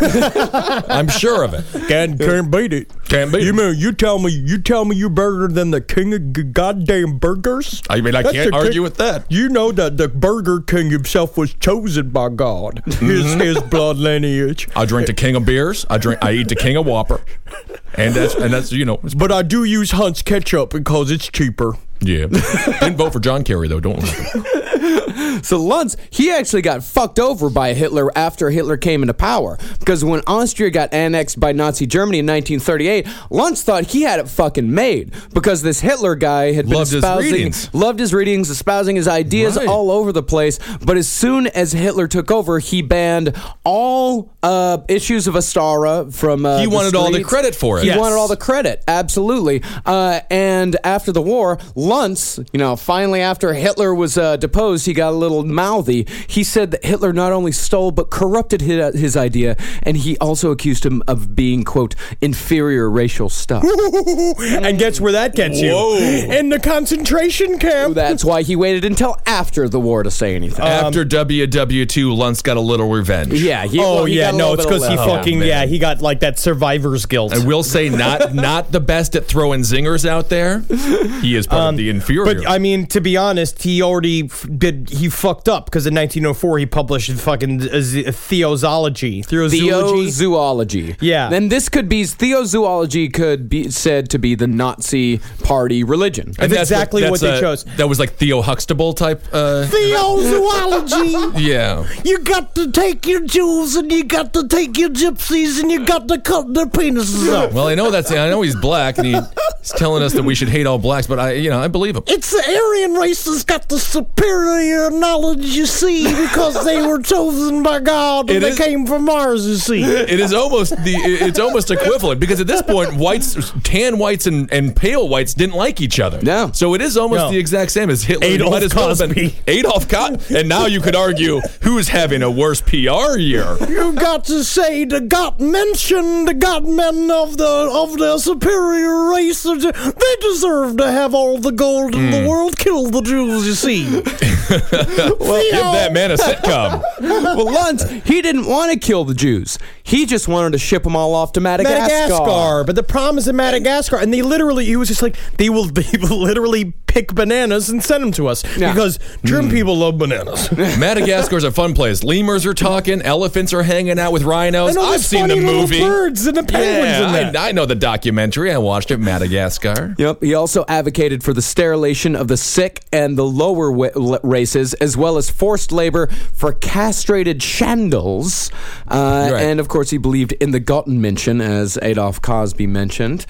I'm sure of it. Can't, can't beat it. Can't beat you. Mean, you tell me you tell me you're better than the king of g- goddamn burgers? I mean, I That's can't the argue king- with that. You know that the Burger King himself was chosen by God. His Mm-hmm. his blood lineage. I drink the king of beers. I drink. I eat the king of Whopper, and that's and that's you know. it's- But I do use Hunt's ketchup because it's cheaper. Yeah. Didn't vote for John Kerry though. Don't. *laughs* So Lanz, he actually got fucked over by Hitler after Hitler came into power. Because when Austria got annexed by Nazi Germany in 1938, Lanz thought he had it fucking made. Because this Hitler guy had been Loved his espousing, readings. loved his readings, espousing his ideas Right. all over the place. But as soon as Hitler took over, he banned all uh, issues of Ostara from. Uh, He the wanted all the credit for it. He Yes. wanted all the credit, absolutely. Uh, and after the war, Lanz, you know, finally after Hitler was uh, deposed, he got a little mouthy. He said that Hitler not only stole but corrupted his, his idea, and he also accused him of being quote inferior racial stuff. *laughs* and guess where that gets you? Whoa. In the concentration camp. That's why he waited until after the war to say anything. Um, after WW2, Lanz got a little revenge. yeah. He, oh well, he yeah, got a no, it's because he oh, fucking man. yeah, he got like that survivor's guilt. I will say, not *laughs* not the best at throwing zingers out there. He is part of um, the inferior. But I mean, to be honest, he already f- did. He fucked up because in 1904 he published fucking z- theosology. Theozoology. Theozoology. Yeah. Then this could be theozoology could be said to be the Nazi party religion. That's exactly what they uh, chose. That was like Theo Huxtable type. Uh, Theozoology. *laughs* yeah. You got to take your Jews and you got to take your gypsies and you got to cut their penises off. Well, I know that's. I know he's black, and he, he's telling us that we should hate all blacks. But I, you know, I believe him. It's the Aryan race that's got the superior knowledge, you see, because they were chosen by God and It they is- came from Mars, you see. It is almost the. It's almost equivalent because at this point, whites, tan whites, and, and pale whites didn't like each other. No. So it is almost No. the exact same as Hitler. Adolf might as well have been Adolf Cotton. And now you could argue who's having a worse PR year. You got to say the God mentioned the God men of the of the superior race. They deserve to have all the gold in the hmm. world. Kill the Jews, you see. *laughs* Well, give that oh. man a sitcom. *laughs* well, Lanz, he didn't want to kill the Jews. He just wanted to ship them all off to Madagascar. Madagascar, but the problem is in Madagascar, and they literally, he was just like, they will, *laughs* they will literally pick bananas and send them to us Yeah. because German people love bananas. *laughs* Madagascar's a fun place. Lemurs are talking. Elephants are hanging out with rhinos. And all I've seen the funny little movie. birds and the penguins Yeah, in that. I, I know the documentary. I watched it. Madagascar. Yep. He also advocated for the sterilization of the sick and the lower wa- races, as well as forced labor for castrated Chandalas. Uh, Right. And of course, he believed in the Gottmenschen, as Adolf Cosby mentioned.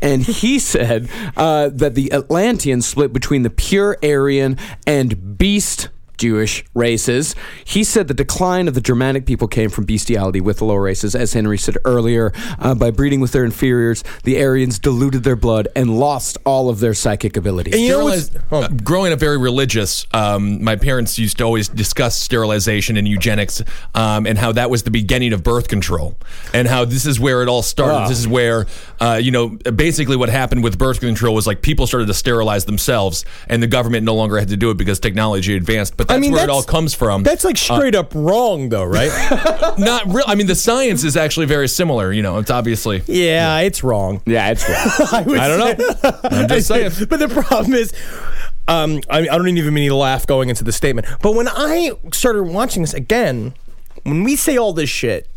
And he said uh, that the Atlanteans split between the pure Aryan and beast Jewish races. He said the decline of the Germanic people came from bestiality with the lower races, as Henry said earlier. Uh, by breeding with their inferiors, the Aryans diluted their blood and lost all of their psychic abilities. And you know what's- uh, growing up very religious, um, my parents used to always discuss sterilization and eugenics um, and how that was the beginning of birth control and how this is where it all started. This is where, uh, you know, basically what happened with birth control was like people started to sterilize themselves and the government no longer had to do it because technology advanced. But that's where it all comes from. That's like straight up wrong, though, right? *laughs* Not real. I mean, the science is actually very similar. You know, it's obviously. yeah, it's wrong. yeah, it's wrong. *laughs* I, I don't say- know. I'm just *laughs* saying. But the problem is, um, I, I don't even mean to laugh going into the statement. But when I started watching this again, when we say all this shit,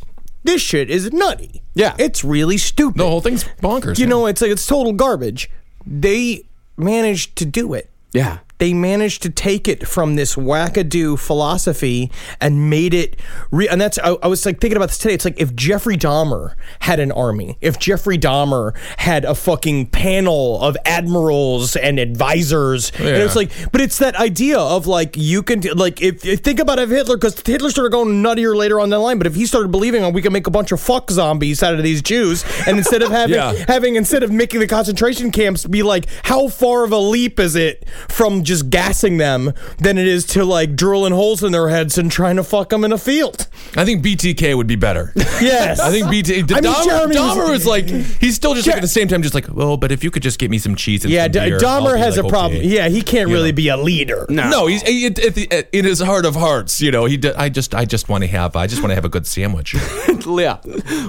this shit is nutty. Yeah. it's really stupid. The whole thing's bonkers. you yeah. know, it's like it's total garbage. They managed to do it. yeah. They managed to take it from this wackadoo philosophy and made it re- and that's I, I was like thinking about this today it's like if jeffrey dahmer had an army if jeffrey dahmer had a fucking panel of admirals and advisors and it's like but it's that idea of like you can like if, if think about if hitler because hitler started going nuttier later on the line but if he started believing oh, we can make a bunch of fuck zombies out of these jews and instead of *laughs* having Yeah. having instead of making the concentration camps be like how far of a leap is it from just gassing them than it is to like drilling holes in their heads and trying to fuck them in a field I think BTK would be better. *laughs* yes I think BT. I mean, Dahmer, Jeremy was- Dahmer is like he's still just like at the same time just like well, but if you could just get me some cheese and yeah some D- beer, I'll dahmer has like, a problem yeah he can't really be a leader No, no, he's he- at, at the, at, in his heart of hearts. You know, he. d- I just I just want to have I just want to have a good sandwich. *laughs* yeah.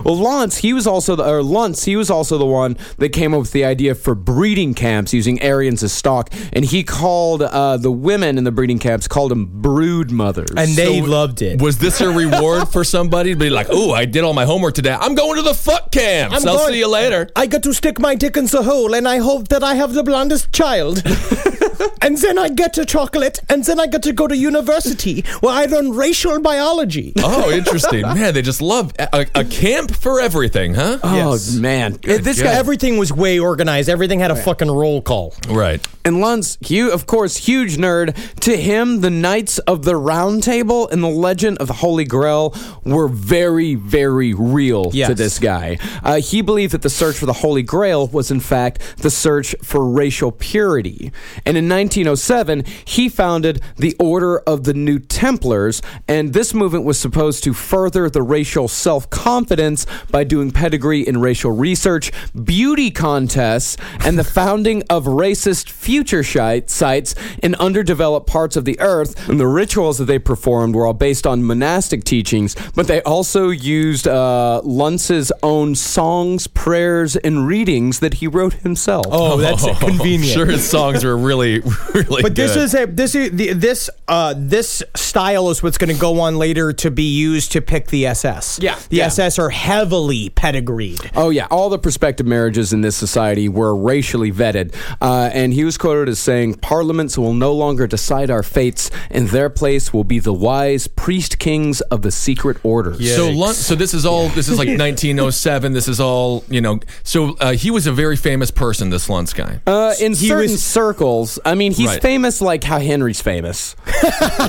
Well, Lantz, he was also the, or Luntz, he was also the one that came up with the idea for breeding camps using Aryans as stock, and he called uh, the women in the breeding camps called them brood mothers. and they So, loved it Was this a reward for somebody to be like, oh, I did all my homework today. I'm going to the fuck camps. I'm I'll going- see you later. I get to stick my dick in the hole, and I hope that I have the blondest child. *laughs* and then I get a chocolate, and then I get to go to university where I learn racial biology. Oh, interesting. *laughs* Man, they just love a, a camp for everything, huh? oh man, this God. guy Everything was way organized. Everything had a fucking roll call. Right. And Lanz, hu of course, huge nerd. To him, the Knights of the Round Table and the Legend of the Holy Grail were very, very real to this guy. Uh, he believed that the search for the Holy Grail was, in fact, the search for racial purity. And in 1907, he founded the Order of the New Templars, and this movement was supposed to further the racial self confidence by doing pedigree in racial research, beauty contests, and the founding of racist future shi- sites in underdeveloped parts of the earth. And the rituals that they performed were all based on monastic teachings, but they also used uh, Lanz's own songs, prayers, and readings that he wrote himself. Oh, that's *laughs* convenient. Sure, his songs are really, *laughs* really good. But this good. is a this is the, this uh this style is what's going to go on later to be used to pick the SS. Yeah, the yeah. SS are heavily pedigreed. Oh yeah, all the prospective marriages in this society were racially vetted, uh, and he was quoted as saying, "Parliaments will no longer decide our fates, and their place will be the wise priest kings of the secret orders." So, Lun- so this is all. This is like *laughs* 1907. This is all. You know. So uh, he was a very famous person. This Lanz guy. Uh, in He certain was- circles, I mean, he's Right. famous like how Henry's famous. *laughs*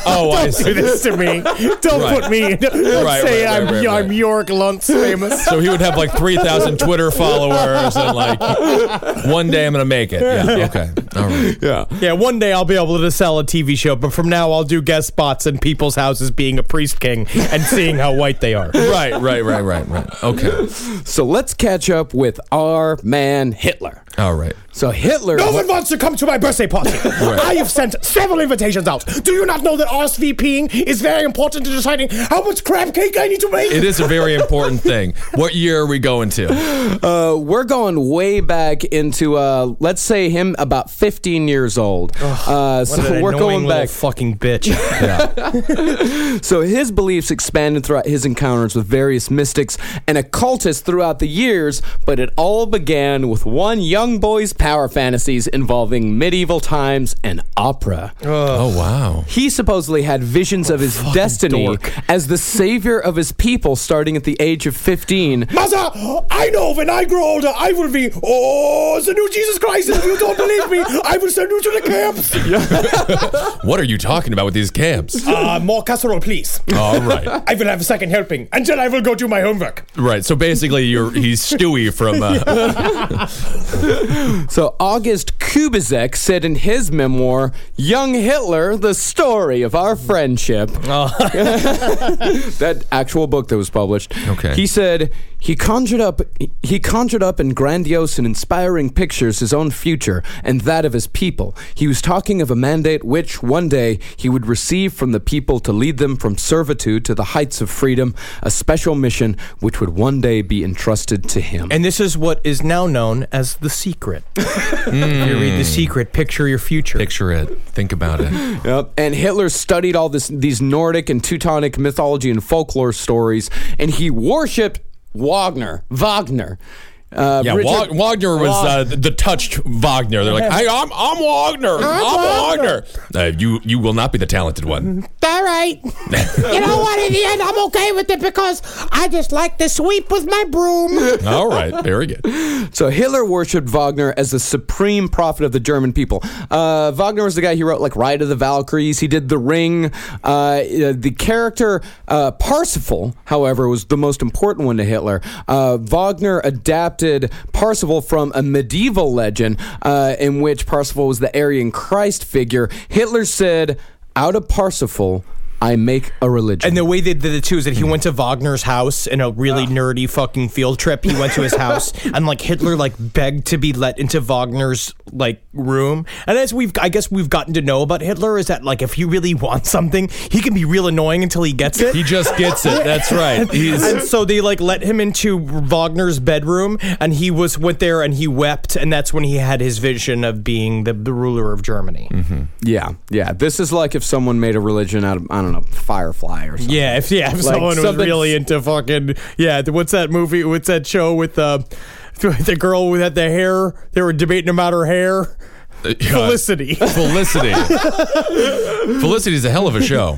oh, I see. Do this to me. Don't Right. put me. Don't Right, say right, I'm right, right, I'm. York Luntz famous. So he would have like 3,000 Twitter followers and like one day I'm gonna make it. Yeah. Okay. All right. *laughs* Yeah. yeah, one day I'll be able to sell a TV show, but from now I'll do guest spots in people's houses, being a priest king and seeing how white they are. Right. Right. Right. Right. Right. Okay. So let's catch up with our man Hitler. All right. So Hitler. No one wants to come to my birthday party. I have sent several invitations out. Do you not know that RSVPing is very important to deciding how much crab cake I need to make? It is a very important thing. What year are we going to? Uh, we're going way back into, uh, let's say him about 15 years old. uh, so What an we're annoying going little back. fucking bitch. *laughs* *laughs* So his beliefs expanded throughout his encounters with various mystics and occultists throughout the years, but it all began with one young boy's power fantasies involving medieval times and opera. Oh wow. He supposedly had visions of his destiny dork. as the savior of his people starting at the age of 15. Mother, I know when I grow older, I will be, oh, the new Jesus Christ. If you don't believe me, I will send you to the camps. *laughs* What are you talking about with these camps? Uh, more casserole, please. All right. *laughs* I will have a second helping, and then I will go do my homework. Right. So basically, you're he's Stewie from. Uh, *laughs* So August Kubizek said in his memoir, Young Hitler, the story of our friendship. *laughs* Oh. *laughs* that actual book that was published. Okay. He said he conjured up he conjured up in grandiose and inspiring pictures his own future and that of his people. He was talking of a mandate which one day he would receive from the people to lead them from servitude to the heights of freedom, a special mission which would one day be entrusted to him. And this is what is now known as The Secret. *laughs* If you read The hmm. Secret, picture your future. picture it. Think about it. *laughs* Yep. And Hitler studied all this these Nordic and Teutonic mythology and folklore stories, and he worshipped Wagner. Wagner. Uh, Yeah, Richard- Wa- Wagner was uh, the touched Wagner. They're like, *laughs* hey, I'm, I'm Wagner. I'm, Wagner. Uh, you you will not be the talented one. All right. you know what? In the end, I'm okay with it because I just like to sweep with my broom. *laughs* All right, very good. So Hitler worshipped Wagner as the supreme prophet of the German people. Uh, Wagner was the guy who wrote like Ride of the Valkyries. He did The Ring. Uh, uh, the character uh, Parsifal, however, was the most important one to Hitler. Uh, Wagner adapted Parsifal from a medieval legend uh, in which Parsifal was the Aryan Christ figure. Hitler said, "Out of Parsifal." I make a religion. And the way they did it too is that he mm. went to Wagner's house in a really nerdy fucking field trip. He went to his house *laughs* and like Hitler like begged to be let into Wagner's like room. And as we've I guess we've gotten to know about Hitler is that like if he really wants something, he can be real annoying until he gets it. He just gets it. That's right. He's and so they like let him into Wagner's bedroom, and he was went there and he wept, and that's when he had his vision of being the, the ruler of Germany. Mm-hmm. yeah, yeah. This is like if someone made a religion out of I don't know Firefly or something. Yeah, if yeah, if Like someone was something- really into fucking yeah, th- what's that movie? What's that show with uh, *laughs* the girl who had the hair? They were debating about her hair. Felicity. *laughs* Felicity. Felicity is a hell of a show.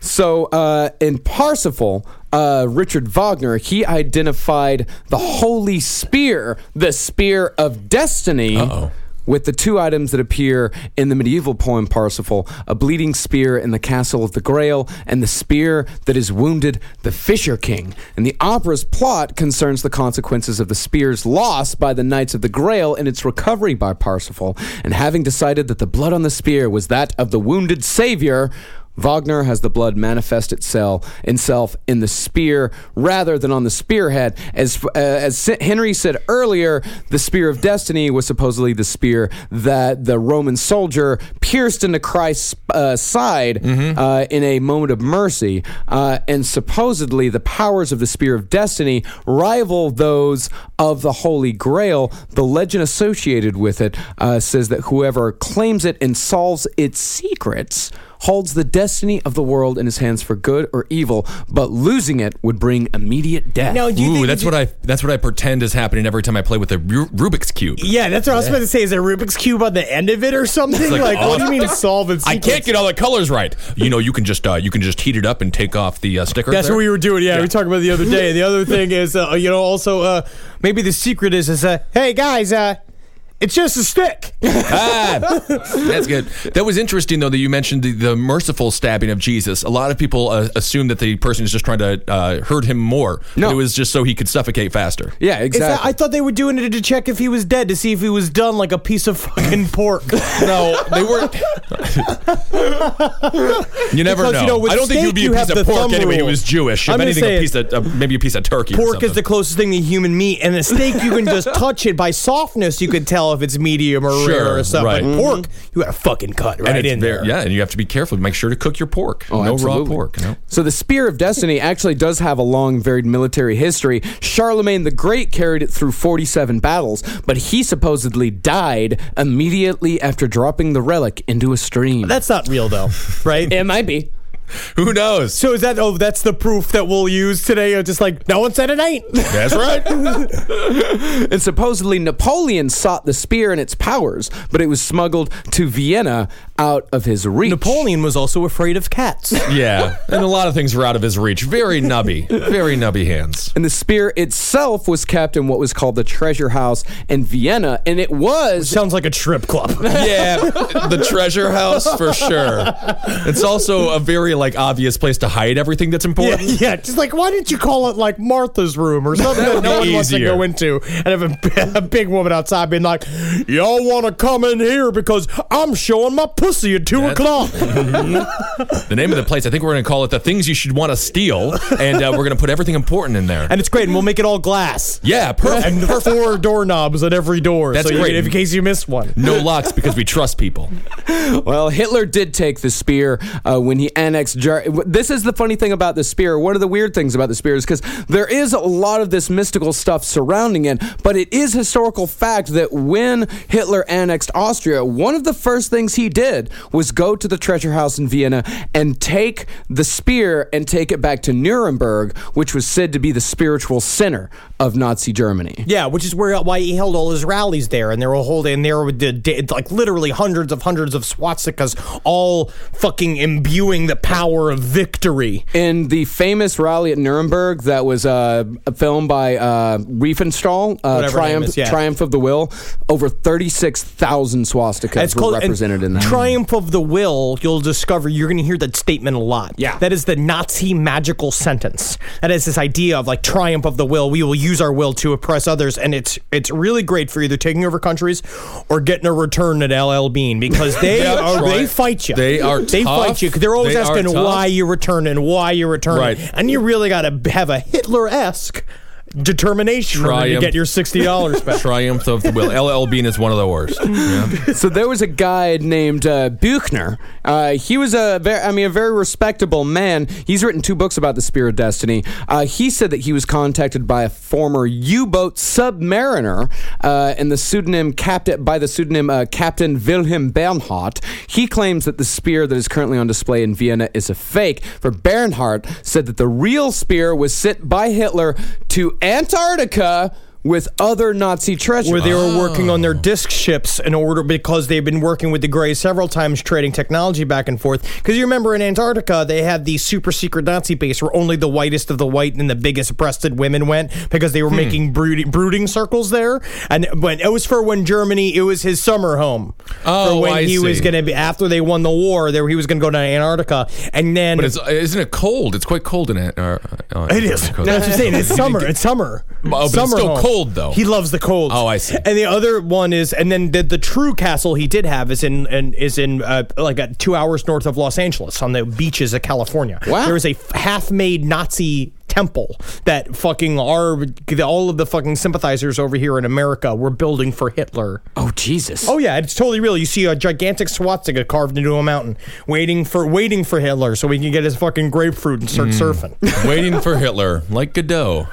So uh, in Parsifal, uh, Richard Wagner he identified the holy spear, the spear of destiny. Uh-oh. With the two items that appear in the medieval poem Parsifal, a bleeding spear in the castle of the Grail, and the spear that has wounded the Fisher King. And the opera's plot concerns the consequences of the spear's loss by the Knights of the Grail and its recovery by Parsifal. And having decided that the blood on the spear was that of the wounded savior, Wagner has the blood manifest itself, itself in the spear rather than on the spearhead. As uh, as Henry said earlier, the spear of destiny was supposedly the spear that the Roman soldier pierced into Christ's uh, side uh, in a moment of mercy, uh, and supposedly the powers of the spear of destiny rival those of the Holy Grail. The legend associated with it uh, says that whoever claims it and solves its secrets holds the destiny of the world in his hands for good or evil, but losing it would bring immediate death. No, do you Ooh, think that's what I that's what I pretend is happening every time I play with a Ru- Rubik's cube. Yeah, that's what I was about to say. Is there a Rubik's cube on the end of it or something? like, Like, what do you mean solve it? I can't get all the colors right. You know, you can just uh, you can just heat it up and take off the uh, sticker. That's there. what we were doing. Yeah, we talked about it the other day. The other thing is, uh, you know, also uh, maybe the secret is, is uh, hey guys, uh, it's just a stick. *laughs* Ah, that's good. That was interesting, though, that you mentioned the, the merciful stabbing of Jesus. A lot of people uh, assume that the person is just trying to uh, hurt him more. No. It was just so he could suffocate faster. yeah, Is that, exactly. I thought they were doing it to check if he was dead, to see if he was done like a piece of fucking *laughs* pork. No, they weren't. *laughs* you never Because, know. you know, I don't think he would be you a have piece of pork thumb anyway. He was Jewish. I'm if anything, a piece of uh, maybe a piece of turkey. or Pork is the closest thing to human meat, and a steak you can just touch it by softness. You can tell if it's medium or Sure, rare or something. right. But mm-hmm. pork, you got to fucking cut right in there. Yeah, and you have to be careful. Make sure to cook your pork. Oh, no absolutely. raw pork. No. So the Spear of Destiny actually does have a long, varied military history. Charlemagne the Great carried it through 47 battles, but he supposedly died immediately after dropping the relic into a stream. That's not real though, right? it might be. Who knows? so is that? Oh, that's the proof that we'll use today. Or just like no one said it ain't. That's right. *laughs* And supposedly Napoleon sought the spear and its powers, but it was smuggled to Vienna out of his reach. Napoleon was also afraid of cats. *laughs* yeah, and a lot of things were out of his reach. Very nubby. Very nubby hands. And the spear itself was kept in what was called the treasure house in Vienna, and it was Sounds like a strip club. *laughs* Yeah, the treasure house for sure. It's also a very like obvious place to hide everything that's important. yeah, just like why didn't you call it like Martha's room or something that no be one wants to go into, and have a, *laughs* a big woman outside being like, "Y'all want to come in here because I'm showing my pussy at two o'clock." *laughs* The name of the place, I think we're going to call it the things you should want to steal, and uh, we're going to put everything important in there. and it's great, and we'll make it all glass. yeah, perfect. And the four doorknobs at every door, That's so you- great. in case you missed one. No locks because we trust people. *laughs* Well, Hitler did take the spear uh, when he annexed. Ger- this is the funny thing about the spear. One of the weird things about the spear is because there is a lot of this mystical stuff surrounding it, but it is historical fact that when Hitler annexed Austria, one of the first things he did did was go to the treasure house in Vienna and take the spear and take it back to Nuremberg, which was said to be the spiritual center of Nazi Germany. Yeah, which is where why he held all his rallies there, and they were holding there with like literally hundreds of hundreds of swastikas, all fucking imbuing the power of victory. In the famous rally at Nuremberg that was uh, filmed by uh, Riefenstahl, uh, Whatever her name Triumph, is, yeah. Triumph of the Will, over 36,000 swastikas It's were called represented in that. Triumph of the Will. You'll discover you're going to hear that statement a lot. Yeah. that is the Nazi magical sentence. That is this idea of like triumph of the will. We will use our will to oppress others, and it's it's really great for either taking over countries or getting a return at LL Bean because *laughs* they Yeah, are, right. they fight you. They are they tough. fight you. 'cause They're always They asking why you return and why you return, Right. and you really got to have a Hitler esque determination in order to get your sixty dollars back. *laughs* Triumph of the will. LL Bean is one of the worst. Yeah. so there was a guy named uh, Buechner. Uh, he was a very, I mean, a very respectable man. He's written two books about the Spear of Destiny. Uh, he said that he was contacted by a former U-boat submariner uh, and the pseudonym captain by the pseudonym uh, Captain Wilhelm Bernhardt. He claims that the spear that is currently on display in Vienna is a fake. For Bernhardt said that the real spear was sent by Hitler to Antarctica. With other Nazi treasures. where they were working on their disc ships in order because they've been working with the Greys several times trading technology back and forth. Because you remember in Antarctica they had the super secret Nazi base where only the whitest of the white and the biggest breasted women went because they were making brooding, brooding circles there. And when it was for when Germany, it was his summer home. Oh, for when I he was going to be after they won the war. There he was going to go to Antarctica and then. But it's, isn't it cold? It's quite cold in it. Uh, uh, It is. That's what I'm saying. It's *laughs* summer. It's summer. Oh, but it's still home. cold, though. He loves the cold. Oh, I see. And the other one is, and then the, the true castle he did have is in, in is in uh, like uh, two hours north of Los Angeles on the beaches of California. Wow. There is a half-made Nazi temple that fucking our all of the fucking sympathizers over here in America were building for Hitler. oh Jesus! Oh yeah, it's totally real. You see a gigantic swastika carved into a mountain, waiting for waiting for Hitler so he can get his fucking grapefruit and start mm. surfing. *laughs* Waiting for Hitler, like Godot.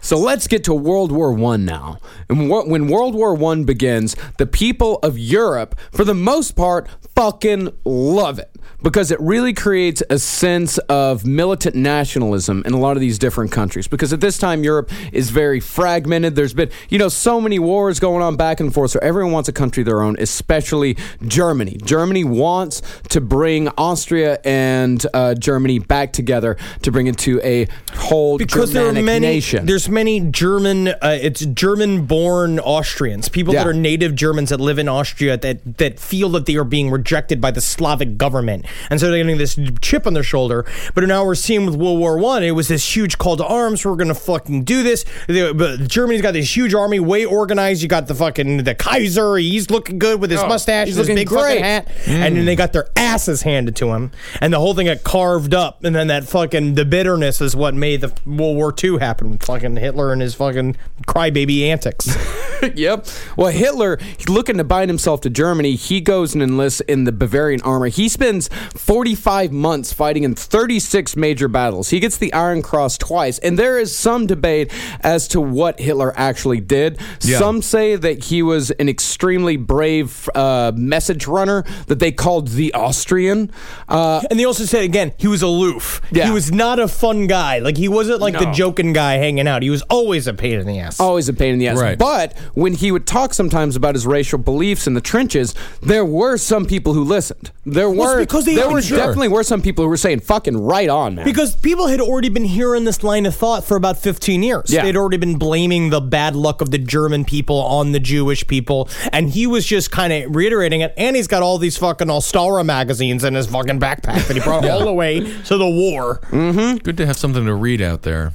So let's get to World War One now. And when World War One begins, the people of Europe, for the most part, fucking love it because it really creates a sense of militant nationalism in a lot of these different countries. Because at this time, Europe is very fragmented. There's been, you know, so many wars going on back and forth. So everyone wants a country of their own, especially Germany. Germany wants to bring Austria and uh, Germany back together to bring it to a whole because Germanic there are many nation. there's many german uh, it's german born austrians people that are native germans that live in austria that that feel that they are being rejected by the slavic government and so they're getting this chip on their shoulder but now we're seeing with world war one it was this huge call to arms we're gonna fucking do this They- but germany's got this huge army way organized you got the fucking the kaiser he's looking good with his oh, mustache he's and his big great. fucking hat mm. and then they got their asses handed to him and the whole thing got carved up and then that fucking the bitterness is what made the World War II happen with fucking Hitler and his fucking crybaby antics. *laughs* yep. Well, Hitler, looking to bind himself to Germany. He goes and enlists in the Bavarian army. He spends 45 months fighting in 36 major battles. He gets the Iron Cross twice. And there is some debate as to what Hitler actually did. Yeah. Some say that he was an extremely brave uh, message runner that they called the Austrian. Uh, and they also said again he was aloof. Yeah. He was not a fun guy. Like he wasn't like the joking guy hanging out. He was always a pain in the ass. always a pain in the ass. Right. But when he would talk sometimes about his racial beliefs in the trenches, there were some people who listened. There Well, were because they- there were sure. definitely were some people who were saying fucking right on, man. Because people had already been hearing this line of thought for about 15 years. Yeah. They'd already been blaming the bad luck of the German people on the Jewish people. And he was just kind of reiterating it. And he's got all these fucking Ostara magazines in his fucking backpack that he brought *laughs* all the way to the war. Mm-hmm. Good to have something to read out there.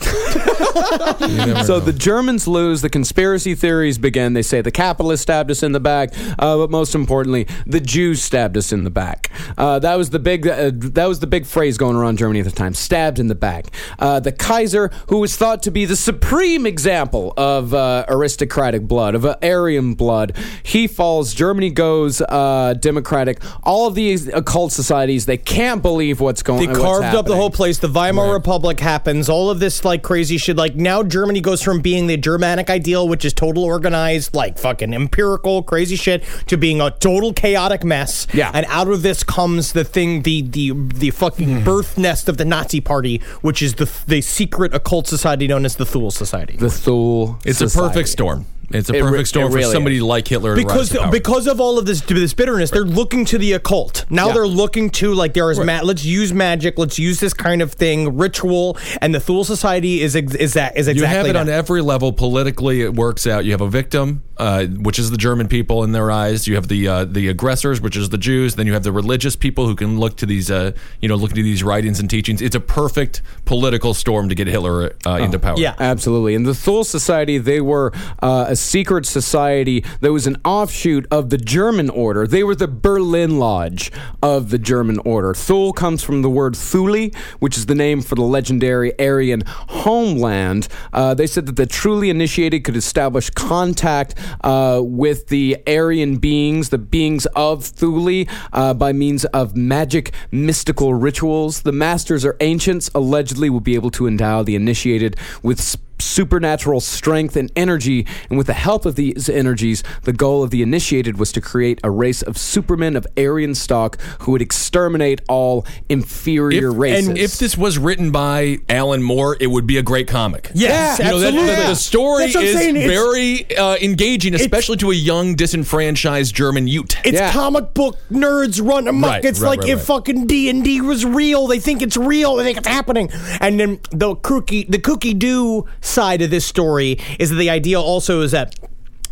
You never So know. the Germans lose. The conspiracy theories begin. They say the capitalists stabbed us in the back, uh, but most importantly, the Jews stabbed us in the back. Uh, that was the big. Uh, that was the big phrase going around Germany at the time. Stabbed in the back. Uh, the Kaiser, who was thought to be the supreme example of uh, aristocratic blood, of uh, Aryan blood, he falls. Germany goes uh, democratic. All of these occult societies, they can't believe what's going. On. They carved up the whole place. The Weimar Republic happens. All of this like crazy shit. Like now Germany goes from being the Germanic ideal, which is total organized, like fucking empirical crazy shit, to being a total chaotic mess. Yeah. And out of this comes the thing, the the the fucking hmm. birth nest of the Nazi Party, which is the the secret occult society known as the Thule Society. The Thule. It's a perfect storm. It's a It re- perfect storm it really for somebody is. like Hitler to rise because to power. because of all of this this bitterness, they're looking to the occult. Now Yeah. they're looking to like there is ma- let's use magic, let's use this kind of thing, ritual, and the Thule Society is ex- is that is exactly You have it that. on every level. Politically, it works out. You have a victim, uh, which is the German people in their eyes. You have the uh, the aggressors, which is the Jews. Then you have the religious people who can look to these, uh, you know, look to these writings and teachings. It's a perfect political storm to get Hitler uh, into power. yeah. Absolutely. And the Thule Society, they were uh, a secret society that was an offshoot of the German Order. They were the Berlin Lodge of the German Order. Thule comes from the word Thule, which is the name for the legendary Aryan homeland. Uh, they said that the truly initiated could establish contact uh, with the Aryan beings, the beings of Thule, uh, by means of magic, mystical rituals. The masters or ancients allegedly will be able to endow the initiated with supernatural strength and energy. And with the help of these energies, the goal of the initiated was to create a race of supermen of Aryan stock who would exterminate all inferior If, races. and if this was written by Alan Moore, it would be a great comic. Yes, You know, that- absolutely. the, the story That's what I'm is saying. Very uh, engaging, especially to a young, disenfranchised German Ute. It's Yeah. comic book nerds run amok. Right, it's right, like right, if right. fucking D and D was real. They think it's real. They think it's happening. And then the kooky, the kooky do side of this story is that the idea also is that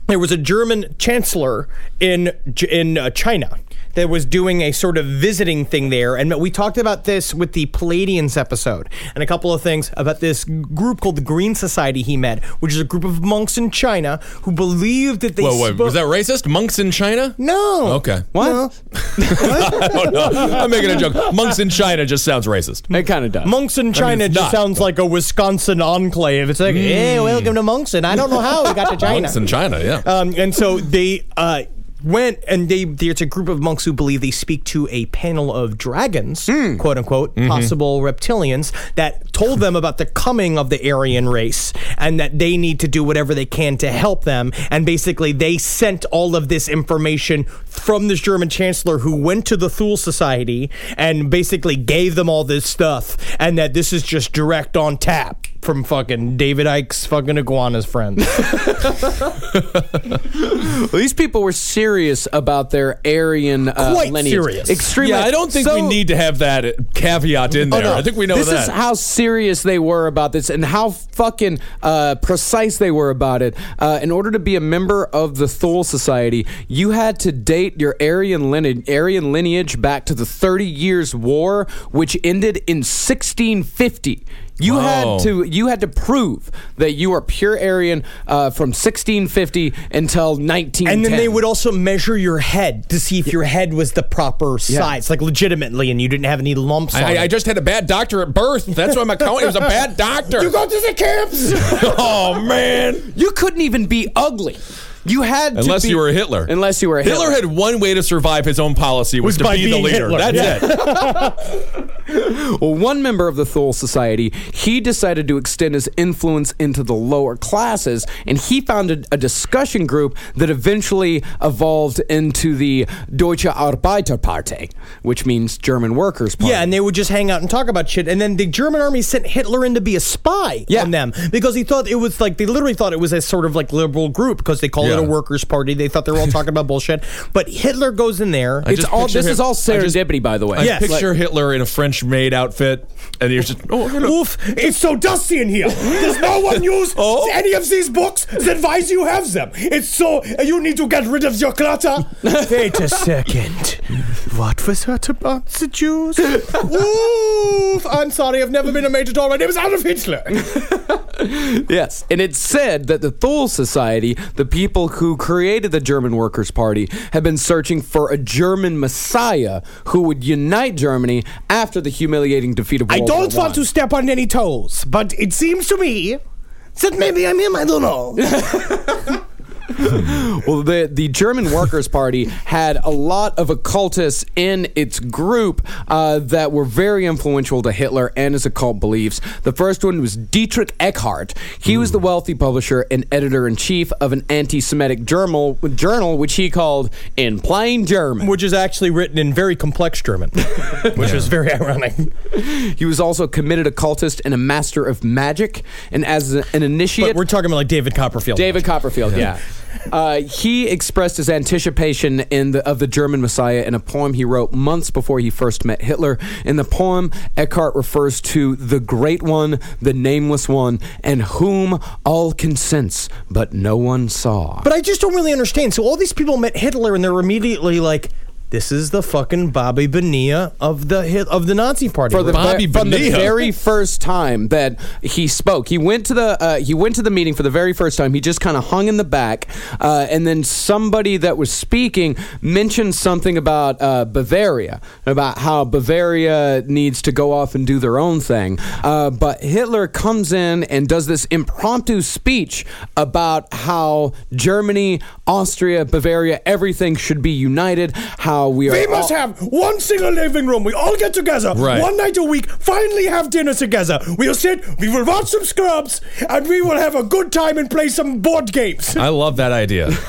there was a German chancellor in in uh, China that was doing a sort of visiting thing there, and we talked about this with the Pleiadians episode and a couple of things about this group called the Green Society he met, which is a group of monks in China who believed that they Whoa, whoa, spoke- was that racist? Monks in China? no Okay. what? No. *laughs* I don't know. I'm making a joke. Monks in China just sounds racist. It kind of does. Monks in China it's just not. sounds like a Wisconsin enclave. It's like, hey, welcome to Monkston. I don't know how we got to China. Monks in China, yeah. Um, and so they uh, went and they there's a group of monks who believe they speak to a panel of dragons, Hmm. quote unquote, Mm-hmm. possible reptilians that told them about the coming of the Aryan race and that they need to do whatever they can to help them. And basically, they sent all of this information from this German chancellor who went to the Thule Society and basically gave them all this stuff, and that this is just direct on tap. From fucking David Icke's fucking iguanas friends. *laughs* Well, these people were serious about their Aryan uh, Quite lineage. serious. Extremely. yeah, I don't think we need to have that caveat in there. Oh, no. I think we know this that. is how serious they were about this and how fucking uh, precise they were about it. Uh, in order to be a member of the Thule Society, you had to date your Aryan lineage, Aryan lineage back to the Thirty Years' War, which ended in 1650. You Wow. had to you had to prove that you are pure Aryan uh, from 1650 until 1910. And then they would also measure your head to see if your head was the proper size, like legitimately, and you didn't have any lumps on I, it. I just had a bad doctor at birth. That's why my county was a bad *laughs* doctor. you go to the camps. *laughs* oh man! You couldn't even be ugly. You had to Unless be- you were Hitler. Unless you were Hitler Hitler had one way to survive his own policy was, Was to by be the being leader. Hitler. That's it. *laughs* *laughs* Well, one member of the Thule Society, he decided to extend his influence into the lower classes, and he founded a discussion group that eventually evolved into the Deutsche Arbeiterpartei, which means German Workers' Party. Yeah, and they would just hang out and talk about shit. And then the German army sent Hitler in to be a spy Yeah. on them because he thought it was like they literally thought it was a sort of like liberal group because they call it a workers' party. They thought they were all talking about bullshit. But Hitler goes in there. it's just all. This him- is all I just- serendipity, by the way. I Yes. picture Hitler in a French maid outfit, and he's just oh, hello. Oof, it's so dusty in here. Does no one *laughs* use Oh. any of these books? Then why do you have them? It's so. You need to get rid of your clutter. *laughs* Wait a second. What was that about the Jews? *laughs* Oof, I'm sorry, I've never been a major doll. My name is Adolf Hitler. Yes, and it's said that the Thule Society, the people who created the German Workers' Party, have been searching for a German messiah who would unite Germany after the humiliating defeat of I don't War want to step on any toes, but it seems to me that maybe I'm him. I don't know. *laughs* *laughs* Well, the the German Workers' Party had a lot of occultists in its group uh, that were very influential to Hitler and his occult beliefs. The first one was Dietrich Eckart. He was the wealthy publisher and editor in chief of an anti-Semitic journal, journal which he called "In Plain German." Which is actually written in very complex German, *laughs* which was very ironic. *laughs* He was also a committed occultist and a master of magic. And as an initiate, But we're talking about like David Copperfield. David Copperfield, yeah. Uh, he expressed his anticipation the, of the German Messiah in a poem he wrote months before he first met Hitler. In the poem, Eckart refers to the Great One, the Nameless One, and whom all can sense, but no one saw. But I just don't really understand. So all these people met Hitler, and they're immediately like, "This is the fucking Bobby Bonilla of the hit of the Nazi party." for the Bobby from the very first time that he spoke, he went to the uh, he went to the meeting for the very first time. He just kind of hung in the back, uh, and then somebody that was speaking mentioned something about uh, Bavaria, about how Bavaria needs to go off and do their own thing. Uh, but Hitler comes in and does this impromptu speech about how Germany, Austria, Bavaria, everything should be united. How we are we must all- have one single living room. We all get together Right. one night a week. Finally, have dinner together. We'll sit. We will watch some Scrubs, and we will have a good time and play some board games. I love that idea. *laughs*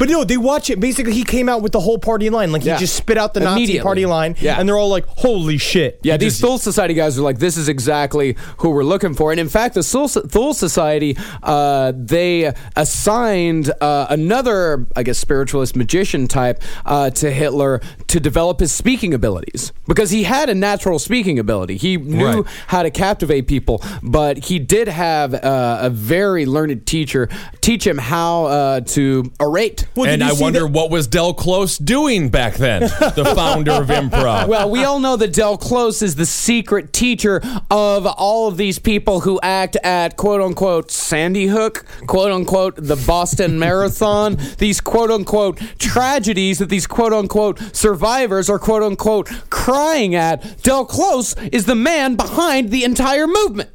But no, they watch it. Basically, he came out with the whole party line. Like he Yeah. just spit out the Nazi party line, Yeah. and they're all like, "Holy shit!" Yeah, He these just- Thule Society guys are like, this is exactly who we're looking for. And in fact, the Thule, Thule Society, uh, they assigned uh, another, I guess, spiritualist magician type uh, to Hitler to develop his speaking abilities because he had a natural speaking ability. He knew Right. how to captivate people, but he did have uh, a very learned teacher teach him how uh, to orate. Well, and I wonder that- what was Del Close doing back then, the founder of improv. *laughs* Well, we all know that Del Close is the secret teacher of all of these people who act at quote unquote Sandy Hook, quote unquote the Boston Marathon, these quote unquote tragedies that these quote unquote survivors are quote unquote crying at. Del Close is the man behind the entire movement.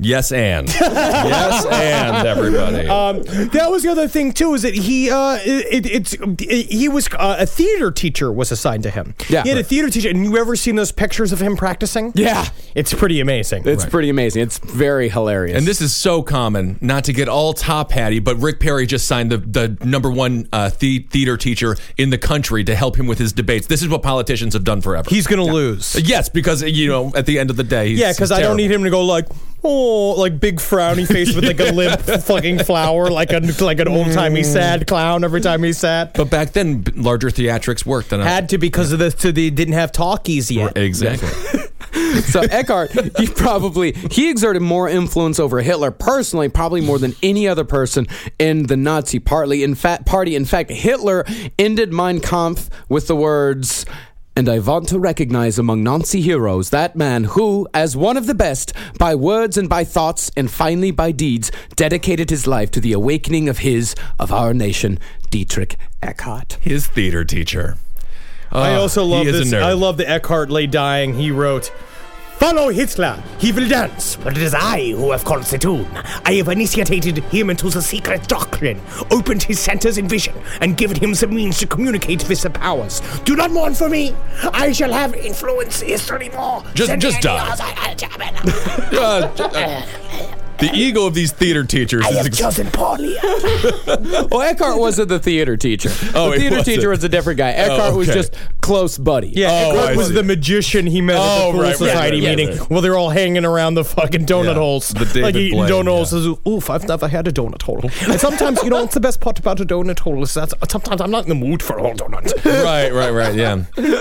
Yes, and *laughs* yes, and everybody. Um, that was the other thing too, is that he uh, it, it's it, he was uh, a theater teacher was assigned to him. Yeah. he had a theater teacher, and you ever seen those pictures of him practicing? Yeah. it's pretty amazing. It's pretty amazing. It's very hilarious. And this is so common, not to get all top hatty, but Rick Perry just signed the, the number one uh, the- theater teacher in the country to help him with his debates. This is what politicians have done forever. He's gonna lose. yes, because you know at the end of the day, he's, Yeah, because I don't need him to go like, oh, like big frowny face with like a limp *laughs* fucking flower, like a like an old timey mm. sad clown every time he sat. But back then, b- larger theatrics worked. Than Had to because of the to the didn't have talkies yet. exactly. *laughs* so Eckart, he probably he exerted more influence over Hitler personally, probably more than any other person in the Nazi party. In fact, party. In fact, Hitler ended Mein Kampf with the words. And I want to recognize among Nazi heroes that man who, as one of the best, by words and by thoughts, and finally by deeds, dedicated his life to the awakening of his, of our nation, Dietrich Eckart. His theater teacher. I Oh, also ah, love this. I love the Eckart lay dying. He wrote, "Follow Hitler. He will dance, but it is I who have called the. I have initiated him into the secret doctrine, opened his centers in vision, and given him the means to communicate with the powers. Do not mourn for me. I shall have influence history more. Just- than just die. other *laughs* *laughs* Uh, uh, the ego of these theater teachers I is have ex- chosen Paulie. *laughs* Well, Eckart wasn't the theater teacher. Oh, the theater wasn't. teacher was a different guy. Oh, Eckart was okay. just close buddy. Yeah, Oh, Eckart I was see. the magician he met at Oh, the Thule right, right, Society right, right, meeting. right. Well, they're all hanging around the fucking donut Yeah, holes. the David like eating Blaine, donut holes. yeah. Says, Oof, I've never had a donut hole. And sometimes, you know, what's the best part about a donut hole is that sometimes I'm not in the mood for a whole donut. *laughs* right, right, right. Yeah. *laughs*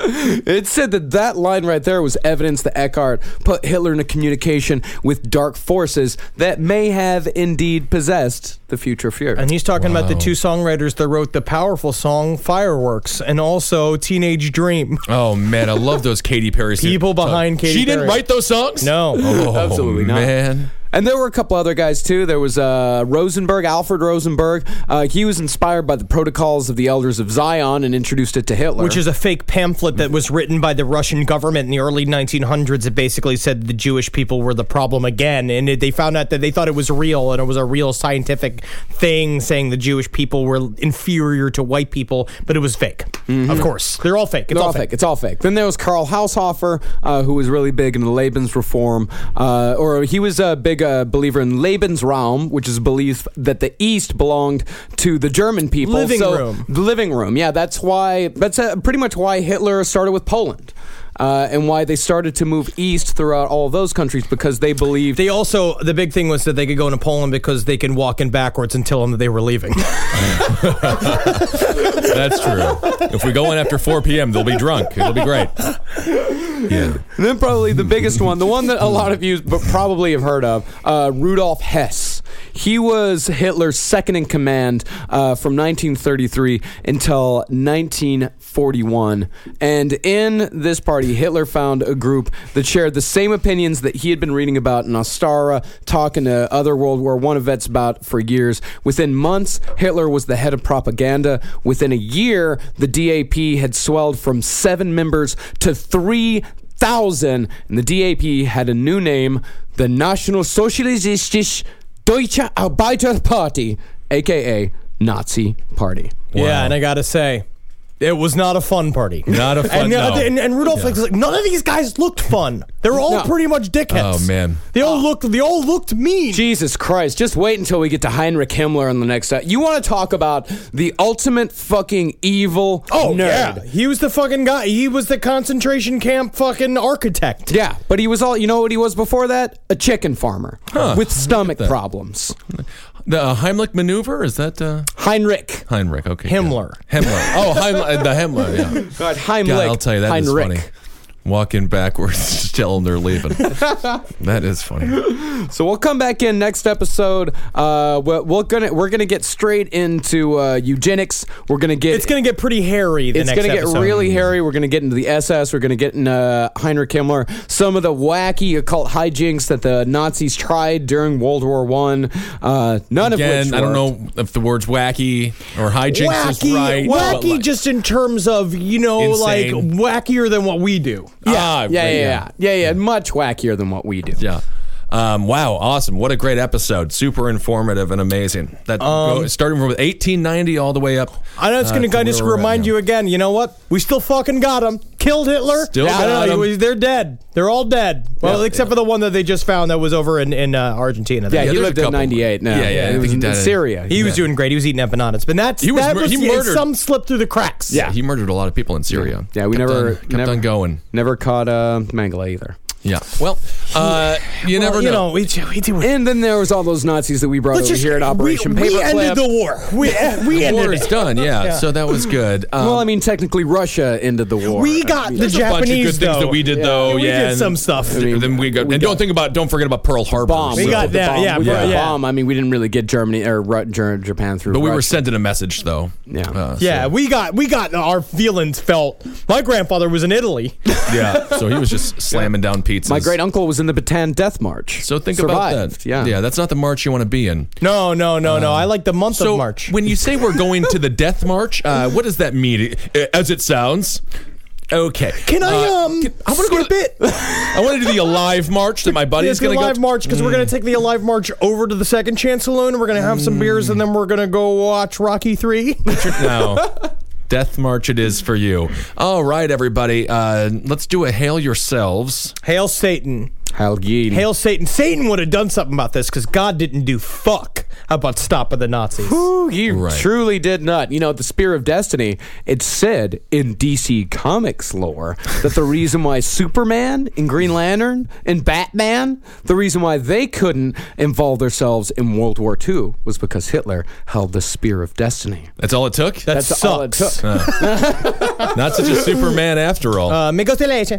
It said that that line right there was evidence that Eckart put Hitler into communication with dark forces that may have indeed possessed the future Fuhrer. And he's talking about the two songwriters that wrote the powerful song Fireworks and also Teenage Dream. *laughs* Oh man, I love those Katy Perry. People behind Katy She didn't write those songs. No. Oh, Absolutely not. man. And there were a couple other guys too. There was uh, Rosenberg, Alfred Rosenberg. Uh, he was inspired by the Protocols of the Elders of Zion and introduced it to Hitler. Which is a fake pamphlet that was written by the Russian government in the early 1900s. It basically said the Jewish people were the problem again, and it, they found out that they thought it was real and it was a real scientific thing saying the Jewish people were inferior to white people, but it was fake. Of course, they're all fake. It's, It's all fake. It's all fake. Then there was Karl Haushofer, uh, who was really big into Lebensreform, uh, or he was a big uh, believer in Lebensraum, which is a belief that the East belonged to the German people. Living So- room. The living room. Yeah, that's why. That's uh, pretty much why Hitler started with Poland. Uh, and why they started to move east throughout all of those countries because they believed They also the big thing was that they could go into Poland because they can walk in backwards and tell them that they were leaving. *laughs* That's true. if we go in after 4 p.m., they'll be drunk. It'll be great. Yeah. And then probably the biggest one, the one that a lot of you but probably have heard of, uh, Rudolf Hess. He was Hitler's second in command uh, from 1933 until 1941. And in this party, Hitler found a group that shared the same opinions that he had been reading about in Ostara, talking to other World War I vets about for years. Within months, Hitler was the head of propaganda. Within a year, the DAP had swelled from seven members to three thousand, and the DAP had a new name, the National Sozialistische Deutsche Arbeiterparty, aka Nazi Party. Yeah, and I gotta say, it was not a fun party. *laughs* Not a fun- And, no. and, and Rudolph was like, none of these guys looked fun. They were all No. pretty much dickheads. Oh, man. they all looked. They all looked mean. Jesus Christ, just wait until we get to Heinrich Himmler on the next. Uh, you want to talk about the ultimate fucking evil nerd. Oh nerd? yeah, he was the fucking guy. He was the concentration camp fucking architect. Yeah, but he was all, you know what he was before that? A chicken farmer with stomach problems. The uh, Heimlich maneuver? Is that uh, Heinrich. Heinrich? Okay. Himmler. yeah. Himmler. Oh, Heimlich, the Himmler, yeah. *laughs* God, Heimlich. God, I'll tell you, that is Heinrich. funny. Walking backwards, *laughs* just tell them they're leaving. *laughs* that is funny. So we'll come back in next episode. Uh, we're, we're gonna we're gonna get straight into uh, eugenics. We're gonna get It's gonna get pretty hairy. The it's next going to get episode. really hairy. We're going to get into the SS. We're going to get into uh, Heinrich Himmler. Some of the wacky occult hijinks that the Nazis tried during World War One. Uh, none of Again, which I don't know if the words wacky or hijinks Wacky, is right. wacky, like- just in terms of you know, Insane. like wackier than what we do. Ah, Yeah, yeah, yeah, yeah, yeah. Much wackier than what we do. Yeah. Um, wow, awesome. What a great episode. Super informative and amazing. That go, starting from 1890 all the way up. I know it's uh, going to to where just remind you again. You know what? We still fucking got him. Killed Hitler. Still I don't got know. him. They're dead. They're all dead. Well, Yeah, except yeah. for the one that they just found that was over in in uh, Argentina. Yeah, Yeah, he lived in couple. '98. No, Yeah, yeah, I he was in in- Syria. he was doing great. He was eating empanadas, but that's He was that was he murdered- some slipped through the cracks. Yeah. He murdered a lot of people in Syria. Yeah, we Kept never on, kept never, on going. Never caught uh, Mengele either. Yeah. Well, uh, you Well, never you know. know, we, we do. And then there was all those Nazis that we brought over here at Operation we, we ended the war. We, *laughs* we the ended war it. is done. Yeah, So that was good. Um, well, I mean, technically, Russia ended the war. We got the there's a bunch of good Japanese things though. that we did, though. we yeah, did some stuff. I mean, then we got, and don't think about, don't forget about Pearl Harbor. bomb. We so- got that, bomb. yeah, we yeah. bomb. I mean, we didn't really get Germany or Japan through. but we were sending a message, though. Yeah. Uh, so- yeah, we got we got our feelings felt. My grandfather was in Italy. *laughs* yeah. So he was just slamming down pizzas. My great uncle was in the Bataan Death March. So think Survived. about that. Yeah. Yeah. That's not the march you want to be in. No, no, no, no. I like the month So of March. when you say we're going to the death march, uh, what does that mean? Uh, As it sounds. Okay. Can I Uh, um can- I want to go skip to it? *laughs* I want to do the alive march that my buddy Yeah, is it's the going to alive go. march because we're gonna take the alive march over to the second chance saloon and we're gonna have some beers and then we're gonna go watch Rocky Three. No. *laughs* Death march it is for you. All right, everybody. Uh, let's do a hail yourselves. Hail Satan! Heil Gede. Hail Satan! Satan would have done something about this because God didn't do fuck about stopping the Nazis. Ooh, he Right. truly did not. You know, the Spear of Destiny, it said in DC Comics lore that the reason why Superman and Green Lantern and Batman, the reason why they couldn't involve themselves in World War II was because Hitler held the Spear of Destiny. That's all it took? That That's all it sucks. took. *laughs* Not such a Superman after all. Uh, me gusta leche.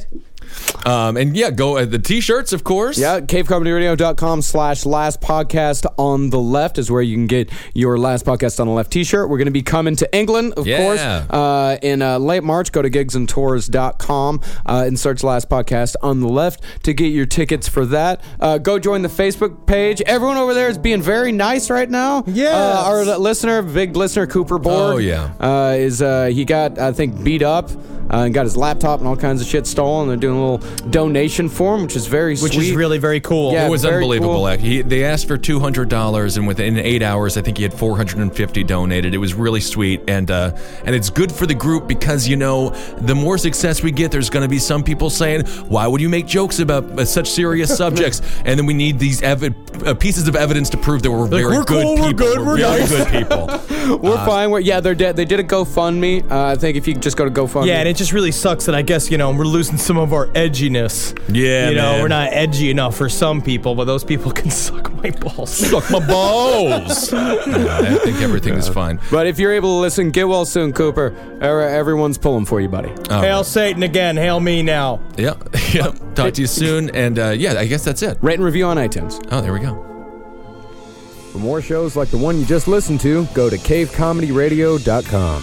Um, and yeah, go uh, the t-shirts, of course. Yeah, cavecomedyradio.com slash last podcast on the left is where you can get your last podcast on the left t-shirt. We're going to be coming to England, of Yeah. course, uh, in uh, late March. Go to gigsandtours.com uh, and search last podcast on the left to get your tickets for that. Uh, go join the Facebook page. Everyone over there is being very nice right now. Yeah. Uh, our listener, big listener, Cooper Borg. Oh, yeah. Uh, is uh, he got, I think, beat up. Uh, and got his laptop and all kinds of shit stolen. They're doing a little donation form, which is very Which sweet. is really very cool. Yeah. It was very unbelievable. cool. Like, He, they asked for two hundred dollars, and within eight hours, I think he had four hundred and fifty donated. It was really sweet, and uh, and it's good for the group because you know the more success we get, there's going to be some people saying, "Why would you make jokes about uh, such serious *laughs* subjects?" And then we need these evi- uh, pieces of evidence to prove that we're very we're good cool, we're good, we're very nice. good people. *laughs* We're fine. We're, yeah, they're dead. They did a GoFundMe. Uh, I think if you just go to GoFundMe. Yeah, and it just really sucks that I guess, you know, we're losing some of our edginess. Yeah, You know, man. we're not edgy enough for some people, but those people *laughs* can suck my balls. Suck my balls. *laughs* I think everything is fine. but if you're able to listen, get well soon, Cooper. Er- Everyone's pulling for you, buddy. Hail Satan again. Hail me now. Yeah, *laughs* yeah. Talk to you soon, and uh, yeah, I guess that's it. Rate and review on iTunes. Oh, there we go. For more shows like the one you just listened to, go to cavecomedyradio.com.